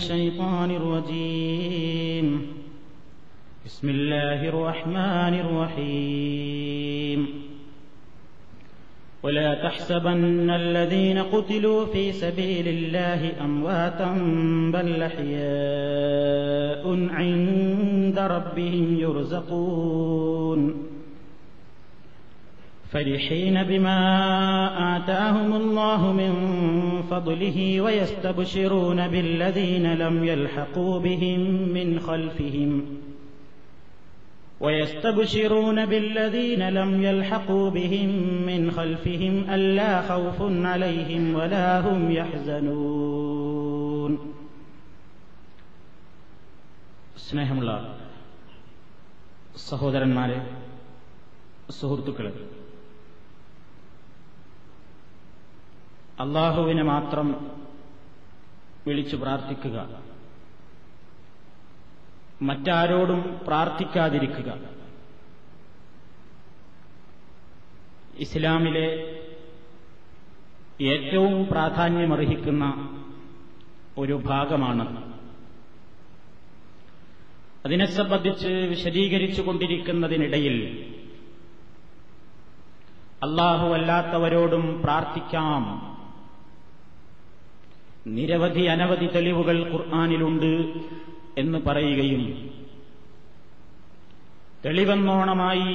الشيطان الرجيم. بسم الله الرحمن الرحيم. ولا تحسبن الذين قتلوا في سبيل الله أمواتا بل أحياء عند ربهم يرزقون. فرحين بما آتاهم الله من فضله ويستبشرون بالذين لم يلحقوا بهم من خلفهم ويستبشرون بالذين لم يلحقوا بهم من خلفهم ألا خوف عليهم ولا هم يحزنون സ്നേഹമുള്ള സഹോദരന്മാരെ സുഹൃത്തുക്കളെ അള്ളാഹുവിനെ മാത്രം വിളിച്ചു പ്രാർത്ഥിക്കുക. മറ്റാരോടും പ്രാർത്ഥിക്കാതിരിക്കുക. ഇസ്ലാമിലെ ഏറ്റവും പ്രാധാന്യമർഹിക്കുന്ന ഒരു ഭാഗമാണ്. അതിനെ സംബന്ധിച്ച് വിശദീകരിച്ചു കൊണ്ടിരിക്കുന്നതിനിടയിൽ അള്ളാഹുവല്ലാത്തവരോടും പ്രാർത്ഥിക്കാം. നിരവധി അനവധി തെളിവുകൾ ഖുർആാനിലുണ്ട് എന്ന് പറയുകയും തെളിവെന്നോണമായി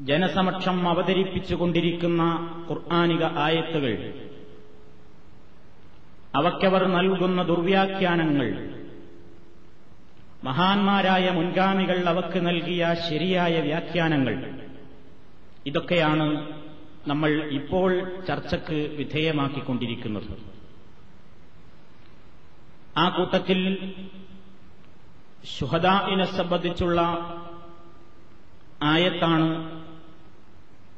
ജനസമക്ഷം അവതരിപ്പിച്ചുകൊണ്ടിരിക്കുന്ന ഖുർആാനിക ആയത്തുകൾ അവക്കവർ നൽകുന്ന ദുർവ്യാഖ്യാനങ്ങൾ മഹാന്മാരായ മുൻഗാമികൾ അവക്ക് നൽകിയ ശരിയായ വ്യാഖ്യാനങ്ങൾ ഇതൊക്കെയാണ് നമ്മൾ ഇപ്പോൾ ചർച്ചയ്ക്ക് വിധേയമാക്കിക്കൊണ്ടിരിക്കുന്നത്. ആ കൂട്ടത്തിൽ ശുഹദാഇനെ സംബന്ധിച്ചുള്ള ആയത്താണ്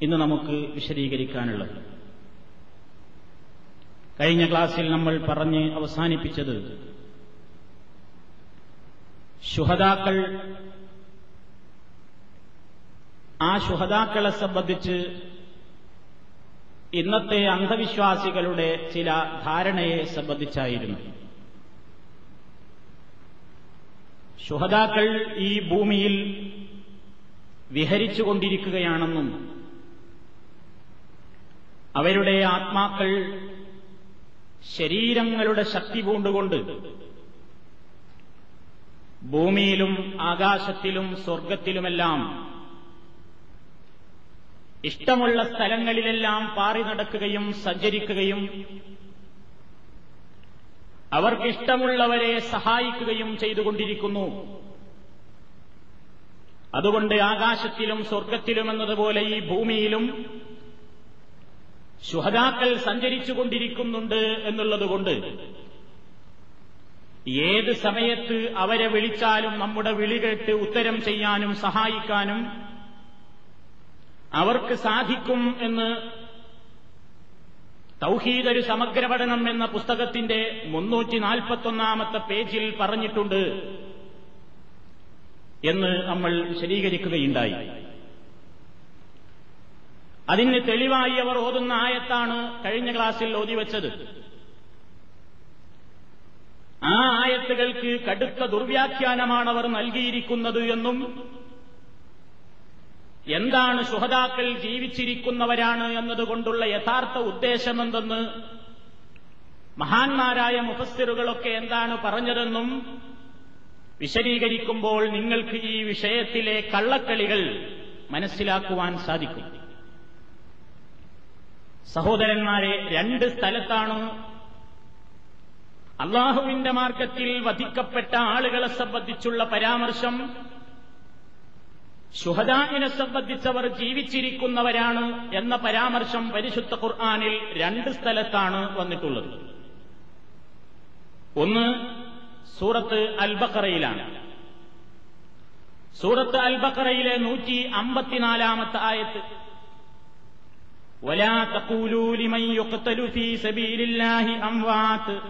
ഇന്ന് നമുക്ക് വിശദീകരിക്കാനുള്ളത്. കഴിഞ്ഞ ക്ലാസ്സിൽ നമ്മൾ പറഞ്ഞ് അവസാനിപ്പിച്ചത് ശുഹദാക്കൾ ആ ശുഹദാക്കളെ സംബന്ധിച്ച് ഇന്നത്തെ അന്ധവിശ്വാസികളുടെ ചില ധാരണയെ സംബന്ധിച്ചായിരുന്നു. ശുഹദാക്കൾ ഈ ഭൂമിയിൽ വിഹരിച്ചുകൊണ്ടിരിക്കുകയാണെന്നും അവരുടെ ആത്മാക്കൾ ശരീരങ്ങളുടെ ശക്തി പൂണ്ടുകൊണ്ട് ഭൂമിയിലും ആകാശത്തിലും സ്വർഗത്തിലുമെല്ലാം ഇഷ്ടമുള്ള സ്ഥലങ്ങളിലെല്ലാം പാറി നടക്കുകയും സഞ്ചരിക്കുകയും അവർക്കിഷ്ടമുള്ളവരെ സഹായിക്കുകയും ചെയ്തുകൊണ്ടിരിക്കുന്നു. അതുകൊണ്ട് ആകാശത്തിലും സ്വർഗത്തിലും എന്നതുപോലെ ഈ ഭൂമിയിലും ശുഹദാക്കൾ സഞ്ചരിച്ചുകൊണ്ടിരിക്കുന്നുണ്ട് എന്നുള്ളതുകൊണ്ട് ഏത് സമയത്ത് അവരെ വിളിച്ചാലും നമ്മുടെ വിളി കേട്ട് ഉത്തരം ചെയ്യാനും സഹായിക്കാനും അവർക്ക് സാധിക്കും എന്ന് തൗഹീദ് ഒരു സമഗ്ര പഠനം എന്ന പുസ്തകത്തിന്റെ മുന്നൂറ്റി നാൽപ്പത്തൊന്നാമത്തെ പേജിൽ പറഞ്ഞിട്ടുണ്ട് എന്ന് നമ്മൾ വിശദീകരിക്കുകയുണ്ടായി. അതിന് തെളിവായി അവർ ഓതുന്ന ആയത്താണ് കഴിഞ്ഞ ക്ലാസ്സിൽ ഓതിവെച്ചത് ആ ആയത്തുകൾക്ക് കടുത്ത ദുർവ്യാഖ്യാനമാണ് അവർ നൽകിയിരിക്കുന്നത് എന്നും എന്താണ് സുഹതാക്കൾ ജീവിച്ചിരിക്കുന്നവരാണ് എന്നതുകൊണ്ടുള്ള യഥാർത്ഥ ഉദ്ദേശമെന്തെന്ന് മഹാന്മാരായ മുഫസ്സിറുകളൊക്കെ എന്താണ് പറഞ്ഞതെന്നും വിശദീകരിക്കുമ്പോൾ നിങ്ങൾക്ക് ഈ വിഷയത്തിലെ കള്ളക്കളികൾ മനസ്സിലാക്കുവാൻ സാധിക്കും. സഹോദരന്മാരെ രണ്ട് സ്ഥലത്താണ് അള്ളാഹുവിന്റെ മാർഗത്തിൽ വധിക്കപ്പെട്ട ആളുകളെ സംബന്ധിച്ചുള്ള പരാമർശം ശുഹദാഹിനെ സംബന്ധിച്ചവർ ജീവിച്ചിരിക്കുന്നവരാണ് എന്ന പരാമർശം പരിശുദ്ധ ഖുർആാനിൽ രണ്ട് സ്ഥലത്താണ് വന്നിട്ടുള്ളത് ഒന്ന് സൂറത്ത് അൽബക്കറയിലാണ് സൂറത്ത് അൽബക്കറയിലെ നൂറ്റി അമ്പത്തിനാലാമത്തെ ആയത്ത് ولا تقولوا لمن يقتل في سبيل الله أموات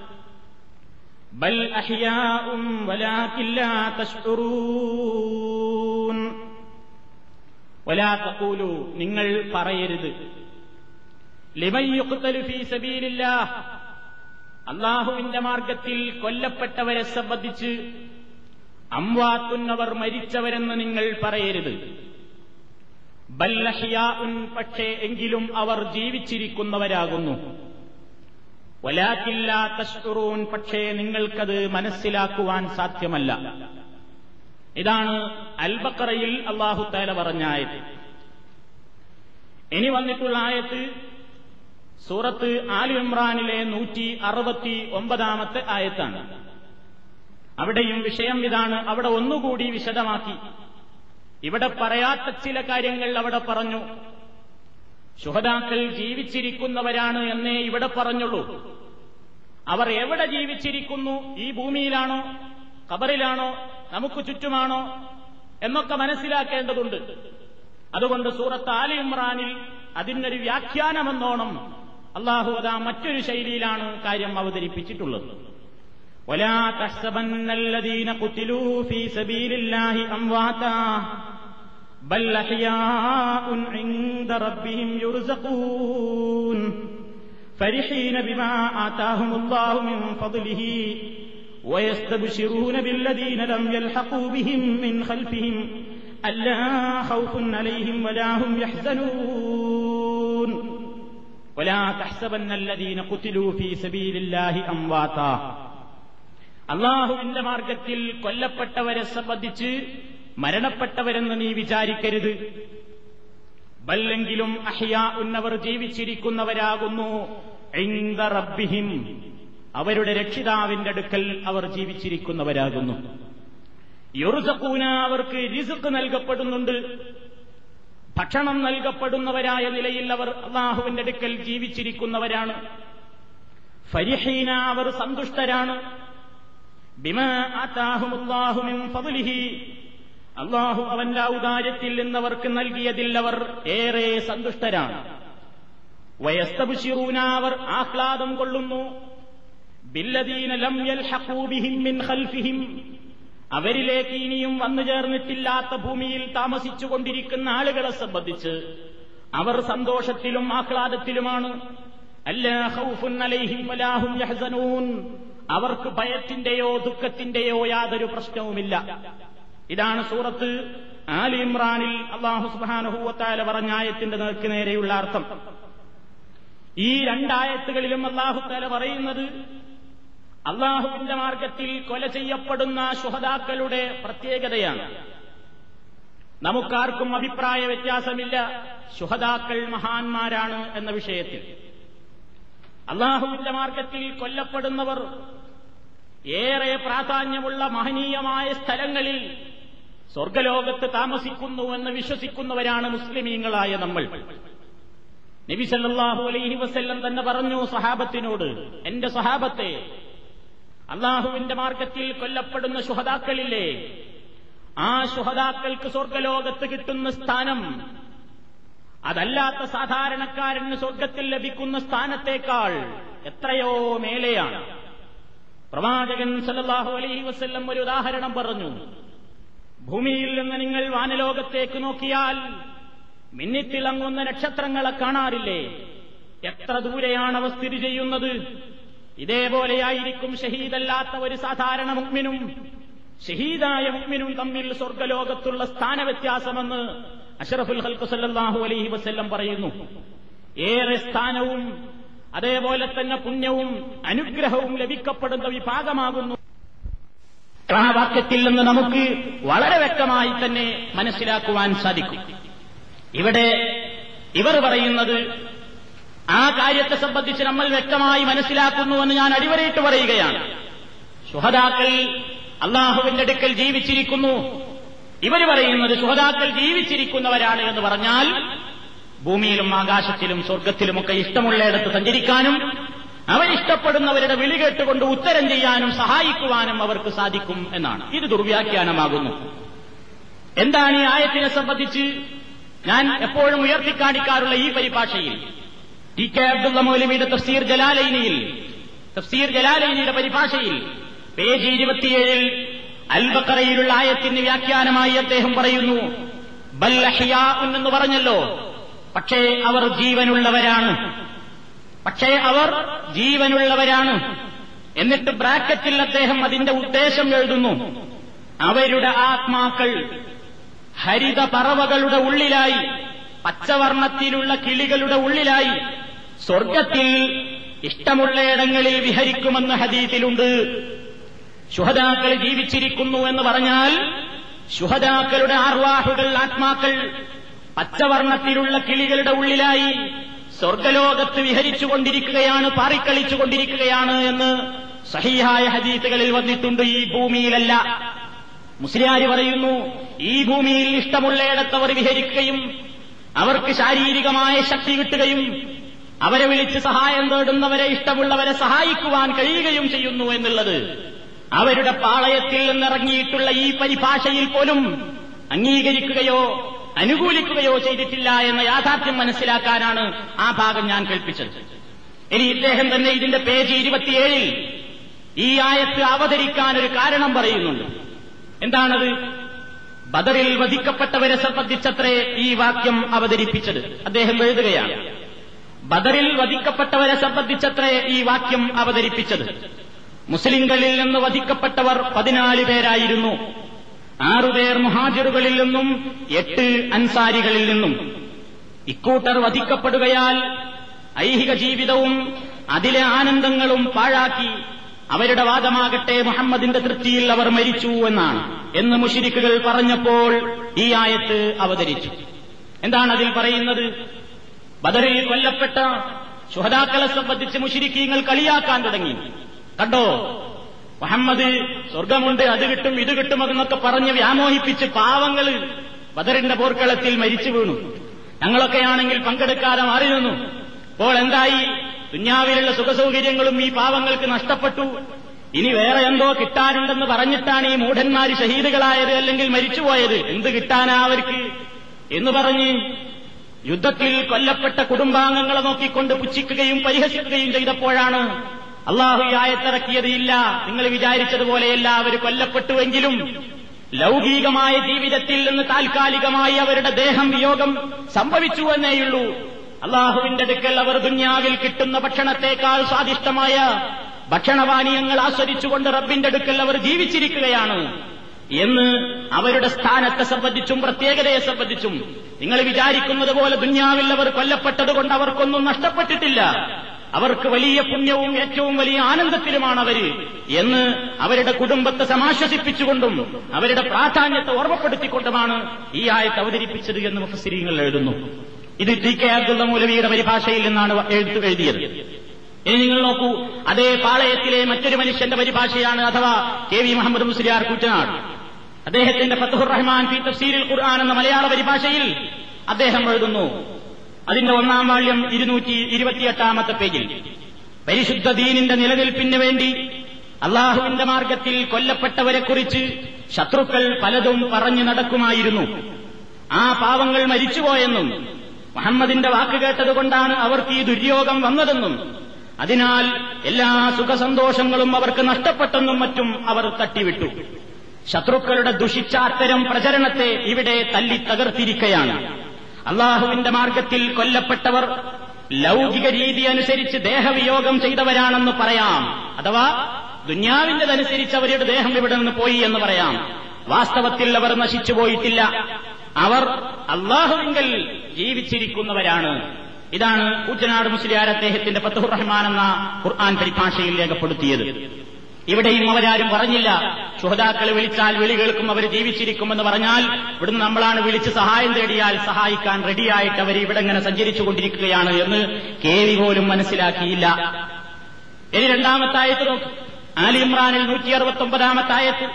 بل أحياء ولكن لا تشعرون ഒലാ നിങ്ങൾ പറയരുത്. ലിമയ്യുക്തലുഫീസബീലില്ല അള്ളാഹുവിന്റെ മാർഗത്തിൽ കൊല്ലപ്പെട്ടവരെ സംബന്ധിച്ച് അംവാത്തുന്നവർ മരിച്ചവരെന്ന് നിങ്ങൾ പറയരുത്. ബല്ലഹിയാഉൻ പക്ഷേ എങ്കിലും അവർ ജീവിച്ചിരിക്കുന്നവരാകുന്നു. ഒലാക്കില്ല തഷ്കുറൂൻ പക്ഷേ നിങ്ങൾക്കത് മനസ്സിലാക്കുവാൻ സാധ്യമല്ല. ഇതാണ് അൽബക്കറയിൽ അള്ളാഹു താല പറഞ്ഞ ആയത് ഇനി വന്നിട്ടുള്ള ആയത്ത് സൂറത്ത് ആലി ഇമ്രാനിലെ നൂറ്റി അറുപത്തി ഒമ്പതാമത്തെ ആയത്താണ്. അവിടെയും വിഷയം ഇതാണ്. അവിടെ ഒന്നുകൂടി വിശദമാക്കി. ഇവിടെ പറയാത്ത ചില കാര്യങ്ങൾ അവിടെ പറഞ്ഞു. ശുഹദാക്കൾ ജീവിച്ചിരിക്കുന്നവരാണ് എന്നേ ഇവിടെ പറഞ്ഞുള്ളൂ. അവർ എവിടെ ജീവിച്ചിരിക്കുന്നു? ഈ ഭൂമിയിലാണോ? ഖബറിലാണോ നമുക്ക് ചുറ്റുമാണോ എന്നൊക്കെ മനസ്സിലാക്കേണ്ടതുണ്ട് അതുകൊണ്ട് സൂറത്ത് ആലി ഇമ്രാനിൽ അതിനൊരു വ്യാഖ്യാനമെന്നോണം അള്ളാഹു അതാ മറ്റൊരു ശൈലിയിലാണ് കാര്യം അവതരിപ്പിച്ചിട്ടുള്ളത് ولا تحسبن الذين قتلوا في سبيل الله أمواتا بل أحياء عند ربهم يرزقون فرحين بما آتاهم الله من فضله ويستبشرون بالذين لم يلحقوا بهم من خلفهم ألا خوف عليهم ولا هم يحزنون ولا تحسبن الذين قتلوا في سبيل الله أمواتا അള്ളാഹുവിന്റെ മാർഗത്തിൽ കൊല്ലപ്പെട്ടവരെ സംബന്ധിച്ച് മരണപ്പെട്ടവരെന്ന് നീ വിചാരിക്കരുത് ബല്ലെങ്കിലും അഹ്യാ ഉന്നവർ ജീവിച്ചിരിക്കുന്നവരാകുന്നു റബ്ബിഹിം അവരുടെ രക്ഷിതാവിന്റെ അടുക്കൽ അവർ ജീവിച്ചിരിക്കുന്നവരാകുന്നു. യുറുസക്കൂന അവർക്ക് റിസുക്ക് നൽകപ്പെടുന്നുണ്ട്. ഭക്ഷണം നൽകപ്പെടുന്നവരായ നിലയിൽ അവർ അള്ളാഹുവിന്റെ അടുക്കൽ ജീവിച്ചിരിക്കുന്നവരാണ്. ഫരിഹീന അവർ സന്തുഷ്ടരാണ്. അള്ളാഹു അവന്റെ ഔദാര്യത്തിൽ നിന്നവർക്ക് നൽകിയതിൽ അവർ ഏറെ സന്തുഷ്ടരാണ്. വയസ്തബുഷിറൂന അവർ ആഹ്ലാദം കൊള്ളുന്നു. അവരിലേക്ക് ഇനിയും വന്നു ചേർന്നിട്ടില്ലാത്ത ഭൂമിയിൽ താമസിച്ചുകൊണ്ടിരിക്കുന്ന ആളുകളെ സംബന്ധിച്ച് അവർ സന്തോഷത്തിലും ആഹ്ലാദത്തിലുമാണ്. അവർക്ക് ഭയത്തിന്റെയോ ദുഃഖത്തിന്റെയോ യാതൊരു പ്രശ്നവുമില്ല. ഇതാണ് സൂറത്ത് ആലി ഇമ്രാനിൽ അള്ളാഹു സുബാനുഹൂവത്താല പറഞ്ഞായത്തിന്റെ നേർക്ക് നേരെയുള്ള അർത്ഥം. ഈ രണ്ടായത്തുകളിലും അള്ളാഹുത്താല പറയുന്നത് അള്ളാഹുവിന്റെ മാർഗത്തിൽ കൊല ചെയ്യപ്പെടുന്ന ശുഹദാക്കളുടെ പ്രത്യേകതയാണ്. നമുക്കാർക്കും അഭിപ്രായ വ്യത്യാസമില്ല. ശുഹദാക്കൾ മഹാന്മാരാണ് എന്ന വിഷയത്തിൽ. അള്ളാഹുവിന്റെ മാർഗത്തിൽ കൊല്ലപ്പെടുന്നവർ ഏറെ പ്രാധാന്യമുള്ള മഹനീയമായ സ്ഥലങ്ങളിൽ സ്വർഗലോകത്ത് താമസിക്കുന്നു എന്ന് വിശ്വസിക്കുന്നവരാണ് മുസ്ലിമീങ്ങളായ നമ്മൾ. നബി സല്ലാഹു അലൈഹി വസ്ല്ലം തന്നെ പറഞ്ഞു സഹാബത്തിനോട് എന്റെ സഹാബത്തെ അള്ളാഹുവിന്റെ മാർഗത്തിൽ കൊല്ലപ്പെടുന്ന ശുഹതാക്കളില്ലേ ആ ശുഹതാക്കൾക്ക് സ്വർഗലോകത്ത് കിട്ടുന്ന സ്ഥാനം അതല്ലാത്ത സാധാരണക്കാരന് സ്വർഗത്തിൽ ലഭിക്കുന്ന സ്ഥാനത്തേക്കാൾ എത്രയോ മേലെയാണ്. പ്രവാചകൻ സല്ലല്ലാഹു അലൈഹി വസ്ല്ലം ഒരു ഉദാഹരണം പറഞ്ഞു. ഭൂമിയിൽ നിന്ന് നിങ്ങൾ വാനലോകത്തേക്ക് നോക്കിയാൽ മിന്നിത്തിളങ്ങുന്ന നക്ഷത്രങ്ങളെ കാണാറില്ലേ? എത്ര ദൂരെയാണ് അവ സ്ഥിതി ചെയ്യുന്നത്? ഇതേപോലെയായിരിക്കും ഷഹീദല്ലാത്ത ഒരു സാധാരണ മുഗ്മിനും. ഷഹീദായ മുഗ്മിനും തമ്മിൽ സ്വർഗലോകത്തുള്ള സ്ഥാനവ്യത്യാസമെന്ന് അഷറഫുൽ ഹൽക്കു സല്ലാഹു അലൈഹി വസ്ല്ലം പറയുന്നു. ഏറെ സ്ഥാനവും അതേപോലെ തന്നെ പുണ്യവും അനുഗ്രഹവും ലഭിക്കപ്പെടുന്ന വിഭാഗമാകുന്നു. ആ വാക്യത്തിൽ നിന്ന് നമുക്ക് വളരെ വ്യക്തമായി തന്നെ മനസ്സിലാക്കുവാൻ സാധിക്കും. ഇവിടെ ഇവർ പറയുന്നത് ആ കാര്യത്തെ സംബന്ധിച്ച് നമ്മൾ വ്യക്തമായി മനസ്സിലാക്കുന്നുവെന്ന് ഞാൻ അടിവരയിട്ട് പറയുകയാണ്. സുഹതാക്കൾ അള്ളാഹുവിന്റെ അടുക്കൽ ജീവിച്ചിരിക്കുന്നു. ഇവർ പറയുന്നത് സുഹതാക്കൾ ജീവിച്ചിരിക്കുന്നവരാണ് എന്ന് പറഞ്ഞാൽ ഭൂമിയിലും ആകാശത്തിലും സ്വർഗത്തിലുമൊക്കെ ഇഷ്ടമുള്ളയിടത്ത് സഞ്ചരിക്കാനും അവരിഷ്ടപ്പെടുന്നവരുടെ വിളി കേട്ടുകൊണ്ട് ഉത്തരം ചെയ്യാനും സഹായിക്കുവാനും അവർക്ക് സാധിക്കും എന്നാണ്. ഇത് ദുർവ്യാഖ്യാനമാകുന്നു. എന്താണ് ഈ ആയത്തിനെ സംബന്ധിച്ച് ഞാൻ എപ്പോഴും ഉയർത്തിക്കാണിക്കാറുള്ള ഈ പരിഭാഷയിൽ? ടി കെ അബ്ദുള്ള മൗലവിയുടെ തഫ്സീർ ജലാലൈനിയിൽ തഫ്സീർ ജലാലൈനിയുടെ പരിഭാഷയിൽ പേജ് ഇരുപത്തിയേഴിൽ അൽബക്കറയിലുള്ള ആയത്തിന് വ്യാഖ്യാനമായി അദ്ദേഹം പറയുന്നു ബല്ലഹിയാ എന്ന് പറഞ്ഞല്ലോ പക്ഷേ അവർ ജീവനുള്ളവരാണ്. പക്ഷേ അവർ ജീവനുള്ളവരാണ്. എന്നിട്ട് ബ്രാക്കറ്റിൽ അദ്ദേഹം അതിന്റെ ഉദ്ദേശം എഴുതുന്നു അവരുടെ ആത്മാക്കൾ ഹരിത പറവകളുടെ ഉള്ളിലായി പച്ചവർണത്തിലുള്ള കിളികളുടെ ഉള്ളിലായി സ്വർഗത്തിൽ ഇഷ്ടമുള്ളയിടങ്ങളിൽ വിഹരിക്കുമെന്ന് ഹദീസിലുണ്ട്. ശുഹദാക്കൾ ജീവിച്ചിരിക്കുന്നു എന്ന് പറഞ്ഞാൽ ശുഹദാക്കളുടെ ആർവാഹുകൾ ആത്മാക്കൾ പച്ചവർണത്തിലുള്ള കിളികളുടെ ഉള്ളിലായി സ്വർഗലോകത്ത് വിഹരിച്ചുകൊണ്ടിരിക്കുകയാണ് പാറിക്കളിച്ചുകൊണ്ടിരിക്കുകയാണ് എന്ന് സഹിഹായ ഹദീസുകളിൽ വന്നിട്ടുണ്ട്. ഈ ഭൂമിയിലല്ല. മുസ്ലിയാരി പറയുന്നു ഈ ഭൂമിയിൽ ഇഷ്ടമുള്ളയിടത്തവർ വിഹരിക്കുകയും അവർക്ക് ശാരീരികമായ ശക്തി കിട്ടുകയും അവരെ വിളിച്ച് സഹായം തേടുന്നവരെ ഇഷ്ടമുള്ളവരെ സഹായിക്കുവാൻ കഴിയുകയും ചെയ്യുന്നു എന്നുള്ളത് അവരുടെ പാളയത്തിൽ നിന്നിറങ്ങിയിട്ടുള്ള ഈ പരിഭാഷയിൽ പോലും അംഗീകരിക്കുകയോ അനുകൂലിക്കുകയോ ചെയ്തിട്ടില്ല എന്ന യാഥാർത്ഥ്യം മനസ്സിലാക്കാനാണ് ആ ഭാഗം ഞാൻ കൽപ്പിച്ചത് ഇനി ഇദ്ദേഹം തന്നെ ഇതിന്റെ പേജ് ഇരുപത്തിയേഴിൽ ഈ ആയത്ത് അവതരിക്കാൻ ഒരു കാരണം പറയുന്നുണ്ട്. എന്താണത്? ബദറിൽ വധിക്കപ്പെട്ടവരെ സംബന്ധിച്ചത്രേ ഈ വാക്യം അവതരിപ്പിച്ചത്. അദ്ദേഹം എഴുതുകയാണ്. ബദറിൽ വധിക്കപ്പെട്ടവരെ സംബന്ധിച്ചത്രേ ഈ വാക്യം അവതരിപ്പിച്ചത്. മുസ്ലിങ്ങളിൽ നിന്ന് വധിക്കപ്പെട്ടവർ പതിനാല് പേരായിരുന്നു. ആറുപേർ മുഹാജിറുകളിൽ നിന്നും എട്ട് അൻസാരികളിൽ നിന്നും. ഇക്കൂട്ടർ വധിക്കപ്പെടുകയാൽ ഐഹിക ജീവിതവും അതിലെ ആനന്ദങ്ങളും പാഴാക്കി അവരുടെ വാദമാകട്ടെ മുഹമ്മദിന്റെ തൃപ്തിയിൽ അവർ മരിച്ചു എന്നാണ് എന്ന് മുഷിരിക്കുകൾ പറഞ്ഞപ്പോൾ ഈ ആയത്ത് അവതരിച്ചു. എന്താണ് അതിൽ പറയുന്നത്? ബദറിൽ കൊല്ലപ്പെട്ട ശുഹദാക്കളെ സംബന്ധിച്ച് മുഷിരിക്കീങ്ങൾ കളിയാക്കാൻ തുടങ്ങി. കണ്ടോ? മുഹമ്മദ് സ്വർഗമുണ്ട് അത് കിട്ടും ഇത് കിട്ടുമെന്നൊക്കെ പറഞ്ഞ് വ്യാമോഹിപ്പിച്ച് പാവങ്ങൾ ബദറിന്റെ പോർക്കളത്തിൽ മരിച്ചു വീണു. ഞങ്ങളൊക്കെയാണെങ്കിൽ പങ്കെടുക്കാതെ മാറി നിന്നു. ഇപ്പോൾ എന്തായി? ദുഞ്ഞാവിലുള്ള സുഖസൗകര്യങ്ങളും ഈ പാവങ്ങൾക്ക് നഷ്ടപ്പെട്ടു. ഇനി വേറെ എന്തോ കിട്ടാനുണ്ടെന്ന് പറഞ്ഞിട്ടാണ് ഈ മൂഢന്മാര് ഷഹീദുകളായത് അല്ലെങ്കിൽ മരിച്ചുപോയത്? എന്ത് കിട്ടാനാ അവർക്ക്? എന്ന് പറഞ്ഞ് യുദ്ധത്തിൽ കൊല്ലപ്പെട്ട കുടുംബാംഗങ്ങളെ നോക്കിക്കൊണ്ട് പുച്ഛിക്കുകയും പരിഹസിക്കുകയും ചെയ്തപ്പോഴാണ് അള്ളാഹു ആയത്തിറക്കിയത് ഇല്ല. നിങ്ങൾ വിചാരിച്ചതുപോലെയല്ല അവർ കൊല്ലപ്പെട്ടുവെങ്കിലും ലൗകികമായ ജീവിതത്തിൽ നിന്ന് താൽക്കാലികമായി അവരുടെ ദേഹം വിയോഗം സംഭവിച്ചു എന്നേയുള്ളൂ. അള്ളാഹുവിന്റെ അടുക്കൽ അവർ ദുന്യാവിൽ കിട്ടുന്ന ഭക്ഷണത്തെക്കാൾ സ്വാദിഷ്ടമായ ഭക്ഷണപാനീയങ്ങൾ ആസ്വദിച്ചുകൊണ്ട് റബ്ബിന്റെ അടുക്കൽ അവർ ജീവിച്ചിരിക്കുകയാണ്. എന്ന് അവരുടെ സ്ഥാനത്തെ സംബന്ധിച്ചും പ്രത്യേകതയെ സംബന്ധിച്ചും നിങ്ങൾ വിചാരിക്കുന്നത് പോലെ ദുന്യാവിൽ അവർ കൊല്ലപ്പെട്ടതുകൊണ്ട് അവർക്കൊന്നും നഷ്ടപ്പെട്ടിട്ടില്ല. അവർക്ക് വലിയ പുണ്യവും ഏറ്റവും വലിയ ആനന്ദത്തിലുമാണ് അവർ എന്ന് അവരുടെ കുടുംബത്തെ സമാശ്വസിപ്പിച്ചുകൊണ്ടും അവരുടെ പ്രാധാന്യത്തെ ഓർമ്മപ്പെടുത്തിക്കൊണ്ടുമാണ് ഈ ആയത്ത് അവതരിപ്പിച്ചത് എന്ന് മുഫസിരിങ്ങൾ എഴുതുന്നു. ഇത് ടി കെ അബ്ദുള്ള മൗലവിയുടെ പരിഭാഷയിൽ നിന്നാണ് എഴുത്തു എഴുതിയത്. ഇനി നിങ്ങൾ നോക്കൂ അതേ പാളയത്തിലെ മറ്റൊരു മനുഷ്യന്റെ പരിഭാഷയാണ് അഥവാ കെ വി മുഹമ്മദ് മുസ്ലിയാർ കുറ്റനാട്. അദ്ദേഹത്തിന്റെ ഫത്തുഹുർ റഹ്മാൻ ഫി തഫ്സീരിൽ ഖുർആൻ എന്ന മലയാള പരിഭാഷയിൽ അദ്ദേഹം എഴുതുന്നു. അതിന്റെ ഒന്നാം വാള്യം ഇരുന്നൂറ്റി ഇരുപത്തിയെട്ടാമത്തെ പേജിൽ. പരിശുദ്ധ ദീനിന്റെ നിലനിൽപ്പിന് വേണ്ടി അള്ളാഹുവിന്റെ മാർഗത്തിൽ കൊല്ലപ്പെട്ടവരെക്കുറിച്ച് ശത്രുക്കൾ പലതും പറഞ്ഞു നടക്കുമായിരുന്നു. ആ പാവങ്ങൾ മരിച്ചുപോയെന്നും മുഹമ്മദിന്റെ വാക്ക് കേട്ടതുകൊണ്ടാണ് അവർക്ക് ഈ ദുര്യോഗം വന്നതെന്നും അതിനാൽ എല്ലാ സുഖസന്തോഷങ്ങളും അവർക്ക് നഷ്ടപ്പെട്ടെന്നും മറ്റും അവർ തട്ടിവിട്ടു. ശത്രുക്കളുടെ ദുഷിച്ച അത്തരം പ്രചരണത്തെ ഇവിടെ തല്ലി തകർത്തിരിക്കയാണ്. അള്ളാഹുവിന്റെ മാർഗത്തിൽ കൊല്ലപ്പെട്ടവർ ലൗകിക രീതി അനുസരിച്ച് ദേഹവിയോഗം ചെയ്തവരാണെന്ന് പറയാം. അഥവാ ദുന്യാവിന്റെതനുസരിച്ച് അവരുടെ ദേഹം ഇവിടെ നിന്ന് പോയി എന്ന് പറയാം. വാസ്തവത്തിൽ അവർ നശിച്ചു പോയിട്ടില്ല. അവർ അള്ളാഹുവിങ്കൽ ജീവിച്ചിരിക്കുന്നവരാണ്. ഇതാണ് കൂറ്റനാട് മുസ്ലിയാർ അദ്ദേഹത്തിന്റെ ഫത്തുർ റഹ്മാൻ എന്ന ഖുർആൻ പരിഭാഷയിൽ രേഖപ്പെടുത്തിയത്. ഇവിടെയും അവരാരും പറഞ്ഞില്ല ശുഹതാക്കളെ വിളിച്ചാൽ വിളി കേൾക്കും അവർ ജീവിച്ചിരിക്കുമെന്ന് പറഞ്ഞാൽ ഇവിടുന്ന് നമ്മളാണ് വിളിച്ച് സഹായം തേടിയാൽ സഹായിക്കാൻ റെഡിയായിട്ട് അവർ ഇവിടെ ഇങ്ങനെ സഞ്ചരിച്ചു കൊണ്ടിരിക്കുകയാണ് എന്ന് കേവി പോലും മനസ്സിലാക്കിയില്ല ഇനി രണ്ടാമത്തെ ആയത്ത് നോക്ക് ആലി ഇമ്രാനിൽ നൂറ്റി അറുപത്തി ഒമ്പതാമത്തെ ആയത്ത്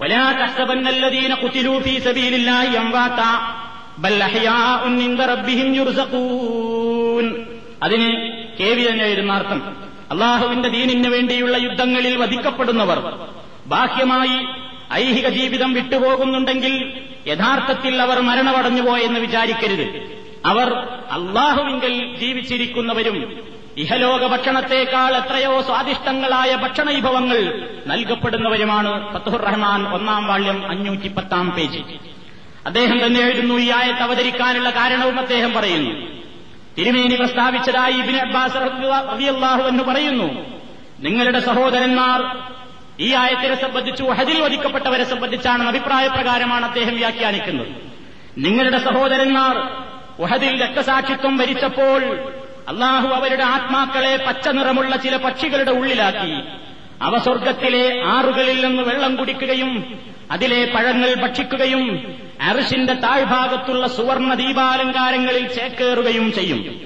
ولا تحسبن الذين قتلوا في سبيل الله أمواتا بل أحياء عند ربهم يرزقون അതിന് കെ വി തന്നെ എഴുതുന്ന അർത്ഥം അള്ളാഹുവിന്റെ ദീനിന് വേണ്ടിയുള്ള യുദ്ധങ്ങളിൽ വധിക്കപ്പെടുന്നവർ ബാഹ്യമായി ഐഹിക ജീവിതം വിട്ടുപോകുന്നുണ്ടെങ്കിൽ യഥാർത്ഥത്തിൽ അവർ മരണമടഞ്ഞുപോയെന്ന് വിചാരിക്കരുത്. അവർ അള്ളാഹുവിങ്കിൽ ജീവിച്ചിരിക്കുന്നവരും ഇഹലോക ഭക്ഷണത്തേക്കാൾ എത്രയോ സ്വാദിഷ്ടങ്ങളായ ഭക്ഷണ വിഭവങ്ങൾ നൽകപ്പെടുന്നവരുമാണ് ഫത്തുഹുർ റഹ്മാൻ ഒന്നാം വാള്യം അഞ്ഞൂറ്റി പത്താം പേജ്. അദ്ദേഹം തന്നെ എഴുതുന്നു ഈ ആയത്ത് അവതരിക്കാനുള്ള കാരണവും അദ്ദേഹം പറയുന്നു. തിരുമേനി പ്രസ്താവിച്ചതായി ഇബിൻ അബ്ബാസ് റളിയല്ലാഹു എന്ന് പറയുന്നു. നിങ്ങളുടെ സഹോദരന്മാർ ഈ ആയത്തിനെ സംബന്ധിച്ച് ഹജിൽ വധിക്കപ്പെട്ടവരെ സംബന്ധിച്ചാണ് അഭിപ്രായ പ്രകാരമാണ് അദ്ദേഹം വ്യാഖ്യാനിക്കുന്നത്. നിങ്ങളുടെ സഹോദരന്മാർ ഉഹദിൽ രക്തസാക്ഷിത്വം വരിച്ചപ്പോൾ അള്ളാഹു അവരുടെ ആത്മാക്കളെ പച്ച നിറമുള്ള ചില പക്ഷികളുടെ ഉള്ളിലാക്കി. അവ സ്വർഗത്തിലെ ആറുകളിൽ നിന്ന് വെള്ളം കുടിക്കുകയും അതിലെ പഴങ്ങൾ ഭക്ഷിക്കുകയും അറിഷിന്റെ താഴ്ഭാഗത്തുള്ള സുവർണ ദീപാലങ്കാരങ്ങളിൽ ചേക്കേറുകയും ചെയ്യും.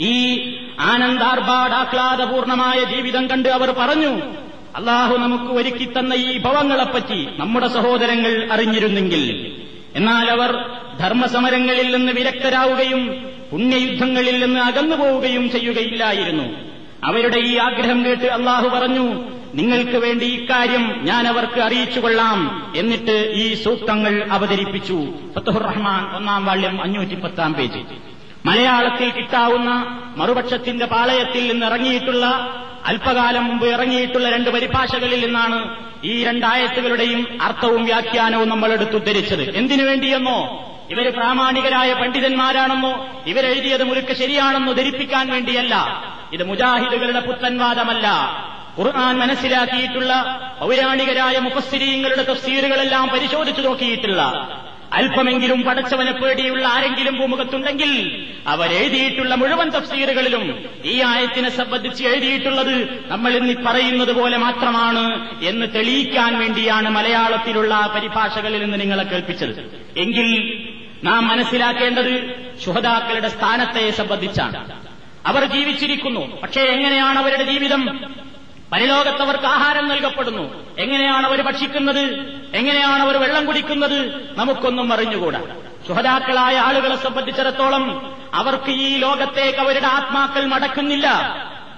ഈ ആനന്ദാർഭാടാഹ്ലാദപൂർണമായ ജീവിതം കണ്ട് അവർ പറഞ്ഞു അള്ളാഹു നമുക്ക് ഒരുക്കി തന്ന ഈ ഭവങ്ങളെപ്പറ്റി നമ്മുടെ സഹോദരങ്ങൾ അറിഞ്ഞിരുന്നെങ്കിൽ. എന്നാൽ അവർ ധർമ്മസമരങ്ങളിൽ നിന്ന് വിരക്തരാവുകയും പുണ്യയുദ്ധങ്ങളിൽ നിന്ന് അകന്നു പോവുകയും ചെയ്യുകയില്ലായിരുന്നു. അവരുടെ ഈ ആഗ്രഹം കേട്ട് അള്ളാഹു പറഞ്ഞു നിങ്ങൾക്ക് വേണ്ടി ഇക്കാര്യം ഞാൻ അവർക്ക് അറിയിച്ചു കൊള്ളാം എന്നിട്ട് ഈ സൂക്തങ്ങൾ അവതരിപ്പിച്ചു. ഫത്തഹുർ റഹ്മാൻ ഒന്നാം വാള്യം അഞ്ഞൂറ്റി പത്താം പേജ്. മലയാളത്തിൽ കിട്ടാവുന്ന മറുപക്ഷത്തിന്റെ പാളയത്തിൽ നിന്ന് ഇറങ്ങിയിട്ടുള്ള അല്പകാലം മുമ്പ് ഇറങ്ങിയിട്ടുള്ള രണ്ട് പരിഭാഷകളിൽ നിന്നാണ് ഈ രണ്ടായത്തുകളുടെയും അർത്ഥവും വ്യാഖ്യാനവും നമ്മൾ എടുത്തുദ്ധരിച്ചത് എന്തിനു വേണ്ടിയെന്നോ? ഇവർ പ്രാമാണികരായ പണ്ഡിതന്മാരാണെന്നോ? ഇവരെഴുതിയത് മുരുക്ക് ശരിയാണെന്നോ ധരിപ്പിക്കാൻ വേണ്ടിയല്ല. ഇത് മുജാഹിദുകളുടെ പുത്തൻവാദമല്ല ഖുർആൻ മനസ്സിലാക്കിയിട്ടുള്ള പൗരാണികരായ മുഫസ്സിരീങ്ങളുടെ തഫ്സീറുകളെല്ലാം പരിശോധിച്ചു നോക്കിയിട്ടുള്ള. അല്പമെങ്കിലും പടച്ചവനെ പേടിയുള്ള ആരെങ്കിലും ഭൂമുഖത്തുണ്ടെങ്കിൽ അവരെഴുതിയിട്ടുള്ള മുഴുവൻ തഫ്സീറുകളിലും ഈ ആയത്തിനെ സംബന്ധിച്ച് എഴുതിയിട്ടുള്ളത് നമ്മൾ ഇന്ന് പറയുന്നത് പോലെ മാത്രമാണ് എന്ന് തെളിയിക്കാൻ വേണ്ടിയാണ് മലയാളത്തിലുള്ള പരിഭാഷകളിൽ നിന്ന് നിങ്ങളെ കേൾപ്പിച്ചത്. എങ്കിൽ നാം മനസ്സിലാക്കേണ്ടത് ശുഹദാക്കളുടെ സ്ഥാനത്തെ സംബന്ധിച്ചാണ്. അവർ ജീവിച്ചിരിക്കുന്നു. പക്ഷേ എങ്ങനെയാണ് അവരുടെ ജീവിതം? പരലോകത്തവർക്ക് ആഹാരം നൽകപ്പെടുന്നു. എങ്ങനെയാണ് അവർ ഭക്ഷിക്കുന്നത്? എങ്ങനെയാണ് അവർ വെള്ളം കുടിക്കുന്നത്? നമുക്കൊന്നും അറിഞ്ഞുകൂടാ. സുഹതാക്കളായ ആളുകളെ സംബന്ധിച്ചിടത്തോളം അവർക്ക് ഈ ലോകത്തേക്ക് അവരുടെ ആത്മാക്കൾ മടക്കുന്നില്ല.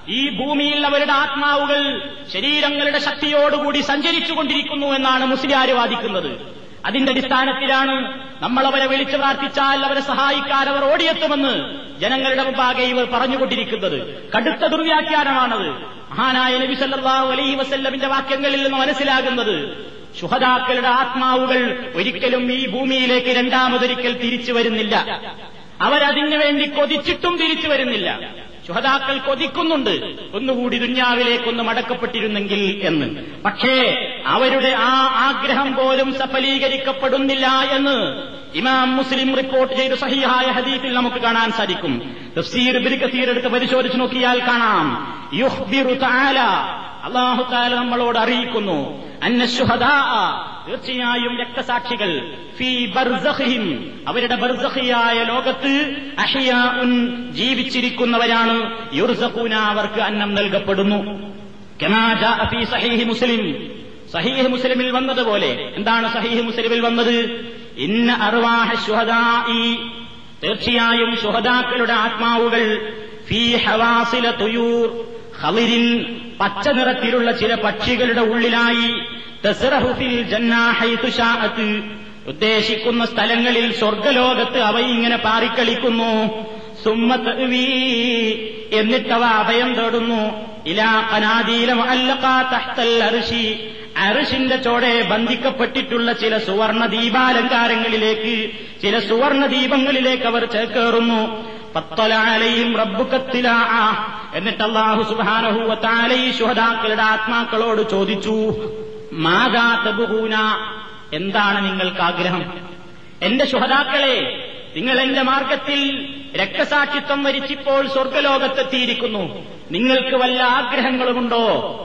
ഈ ഭൂമിയിൽ അവരുടെ ആത്മാവുകൾ ശരീരങ്ങളുടെ ശക്തിയോടുകൂടി സഞ്ചരിച്ചുകൊണ്ടിരിക്കുന്നു എന്നാണ് മുസ്ലിയാർ വാദിക്കുന്നത്. അതിന്റെ അടിസ്ഥാനത്തിലാണ് നമ്മൾ അവരെ വിളിച്ചു പ്രാർത്ഥിച്ചാൽ അവരെ സഹായിക്കാൻ അവർ ഓടിയെത്തുമെന്ന് ജനങ്ങളുടെ മുമ്പാകെ ഇവർ പറഞ്ഞുകൊണ്ടിരിക്കുന്നത്. കടുത്ത ദുർവ്യാഖ്യാനമാണത്. മഹാനായ നബി സല്ലല്ലാഹു അലൈഹി വസല്ലമിന്റെ വാക്യങ്ങളിൽ നിന്ന് മനസ്സിലാകുന്നത് ശുഹദാക്കളുടെ ആത്മാവുകൾ ഒരിക്കലും ഈ ഭൂമിയിലേക്ക് രണ്ടാമതൊരിക്കൽ തിരിച്ചു വരുന്നില്ല. അവരതിനു വേണ്ടി കൊതിച്ചിട്ടും തിരിച്ചു വരുന്നില്ല. ശുഹദാക്കൾ കൊതിക്കുന്നുണ്ട്. ഒന്നുകൂടി ദുന്യാവിലേക്കൊന്ന് മടക്കപ്പെട്ടിരുന്നെങ്കിൽ എന്ന്. പക്ഷേ അവരുടെ ആ ആഗ്രഹം പോലും സഫലീകരിക്കപ്പെടുന്നില്ല എന്ന് ഇമാം മുസ്ലിം റിപ്പോർട്ട് ചെയ്ത് സഹിഹായ ഹദീഫിൽ നമുക്ക് കാണാൻ സാധിക്കും. തഫ്സീർ ഇബ്നു കസീർ എടുത്ത് പരിശോധിച്ച് നോക്കിയാൽ കാണാം. യുഹ്ബിറു തആല. അള്ളാഹു താല നമ്മളോട് അറിയിക്കുന്നു. അന്നശുഹദാ തീർച്ചയായും രക്തസാക്ഷികൾ ഫീ ബർസഖിഹിം. അവരുടെ ബർസഖിയായ ലോകത്ത് അഹിയാഉൻ ജീവിച്ചിരിക്കുന്നവരാണ്. യുർസഖൂന അവർക്ക് അന്നം നൽകപ്പെടുന്നു. കമാ ജാഅ ഫീ സഹീഹി മുസ്ലിം. സഹീഹ് മുസ്ലിമിൽ വന്നതുപോലെ. എന്താണ് സഹീഹ് മുസ്ലിമിൽ വന്നത്? ഇന്ന അർവാഹ ശുഹദാഇ. തീർച്ചയായും ശുഹദാക്കളുടെ ആത്മാവുകൾ ഫീ തുയൂർ പച്ച നിറത്തിലുള്ള ചില പക്ഷികളുടെ ഉള്ളിലായി. ഉദ്ദേശിക്കുന്ന സ്ഥലങ്ങളിൽ സ്വർഗലോകത്ത് അവ ഇങ്ങനെ പാറിക്കളിക്കുന്നു. സുമ്മത്ത് എന്നിട്ടവ അഭയം തേടുന്നു. ഇലാ കനാദീല തഹ്തൽ അർഷി അർഷിന്റെ ചോടെ ബന്ധിക്കപ്പെട്ടിട്ടുള്ള ചില സുവർണ ദീപാലങ്കാരങ്ങളിലേക്ക് ചില സുവർണ ദീപങ്ങളിലേക്ക് അവർ ചേക്കേറുന്നു. പത്തലാലയും റബ്ബുക്കത്തില. എന്നിട്ട് അള്ളാഹു സുഹാനഹൂവത്താലയി ഈ ശുഹദാക്കളുടെ ആത്മാക്കളോട് ചോദിച്ചു മാതാ തബുഹൂന എന്താണ് നിങ്ങൾക്ക് ആഗ്രഹം? എന്റെ ശുഹദാക്കളെ നിങ്ങൾ എന്റെ മാർഗത്തിൽ രക്തസാക്ഷിത്വം വരിച്ചിപ്പോൾ സ്വർഗലോകത്തെത്തിയിരിക്കുന്നു. നിങ്ങൾക്ക് വല്ല ആഗ്രഹങ്ങളുമുണ്ടോ?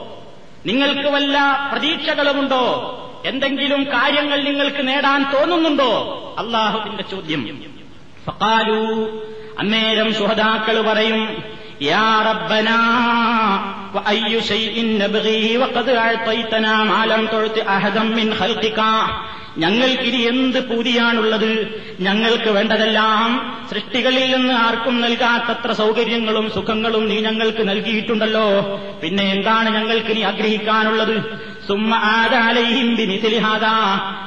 നിങ്ങൾക്ക് വല്ല പ്രതീക്ഷകളുമുണ്ടോ? എന്തെങ്കിലും കാര്യങ്ങൾ നിങ്ങൾക്ക് നേടാൻ തോന്നുന്നുണ്ടോ? അള്ളാഹുവിന്റെ ചോദ്യം. അന്നേരം സുഹദാക്കൾ പറയും യാ റബ്ബനാ وأي شيء نبغيه وقد أعطيتنا ما لم تعط أحدا من خلقك ഞങ്ങൾക്കിനി എന്ത് പൂതിയാണുള്ളത് ഞങ്ങൾക്ക് വേണ്ടതെല്ലാം സൃഷ്ടികളിൽ നിന്ന് ആർക്കും നൽകാത്തത്ര സൗകര്യങ്ങളും സുഖങ്ങളും നീ ഞങ്ങൾക്ക് നൽകിയിട്ടുണ്ടല്ലോ പിന്നെ എന്താണ് ഞങ്ങൾക്ക് നീ ആഗ്രഹിക്കാനുള്ളത് സുമ്മ ആദാലയും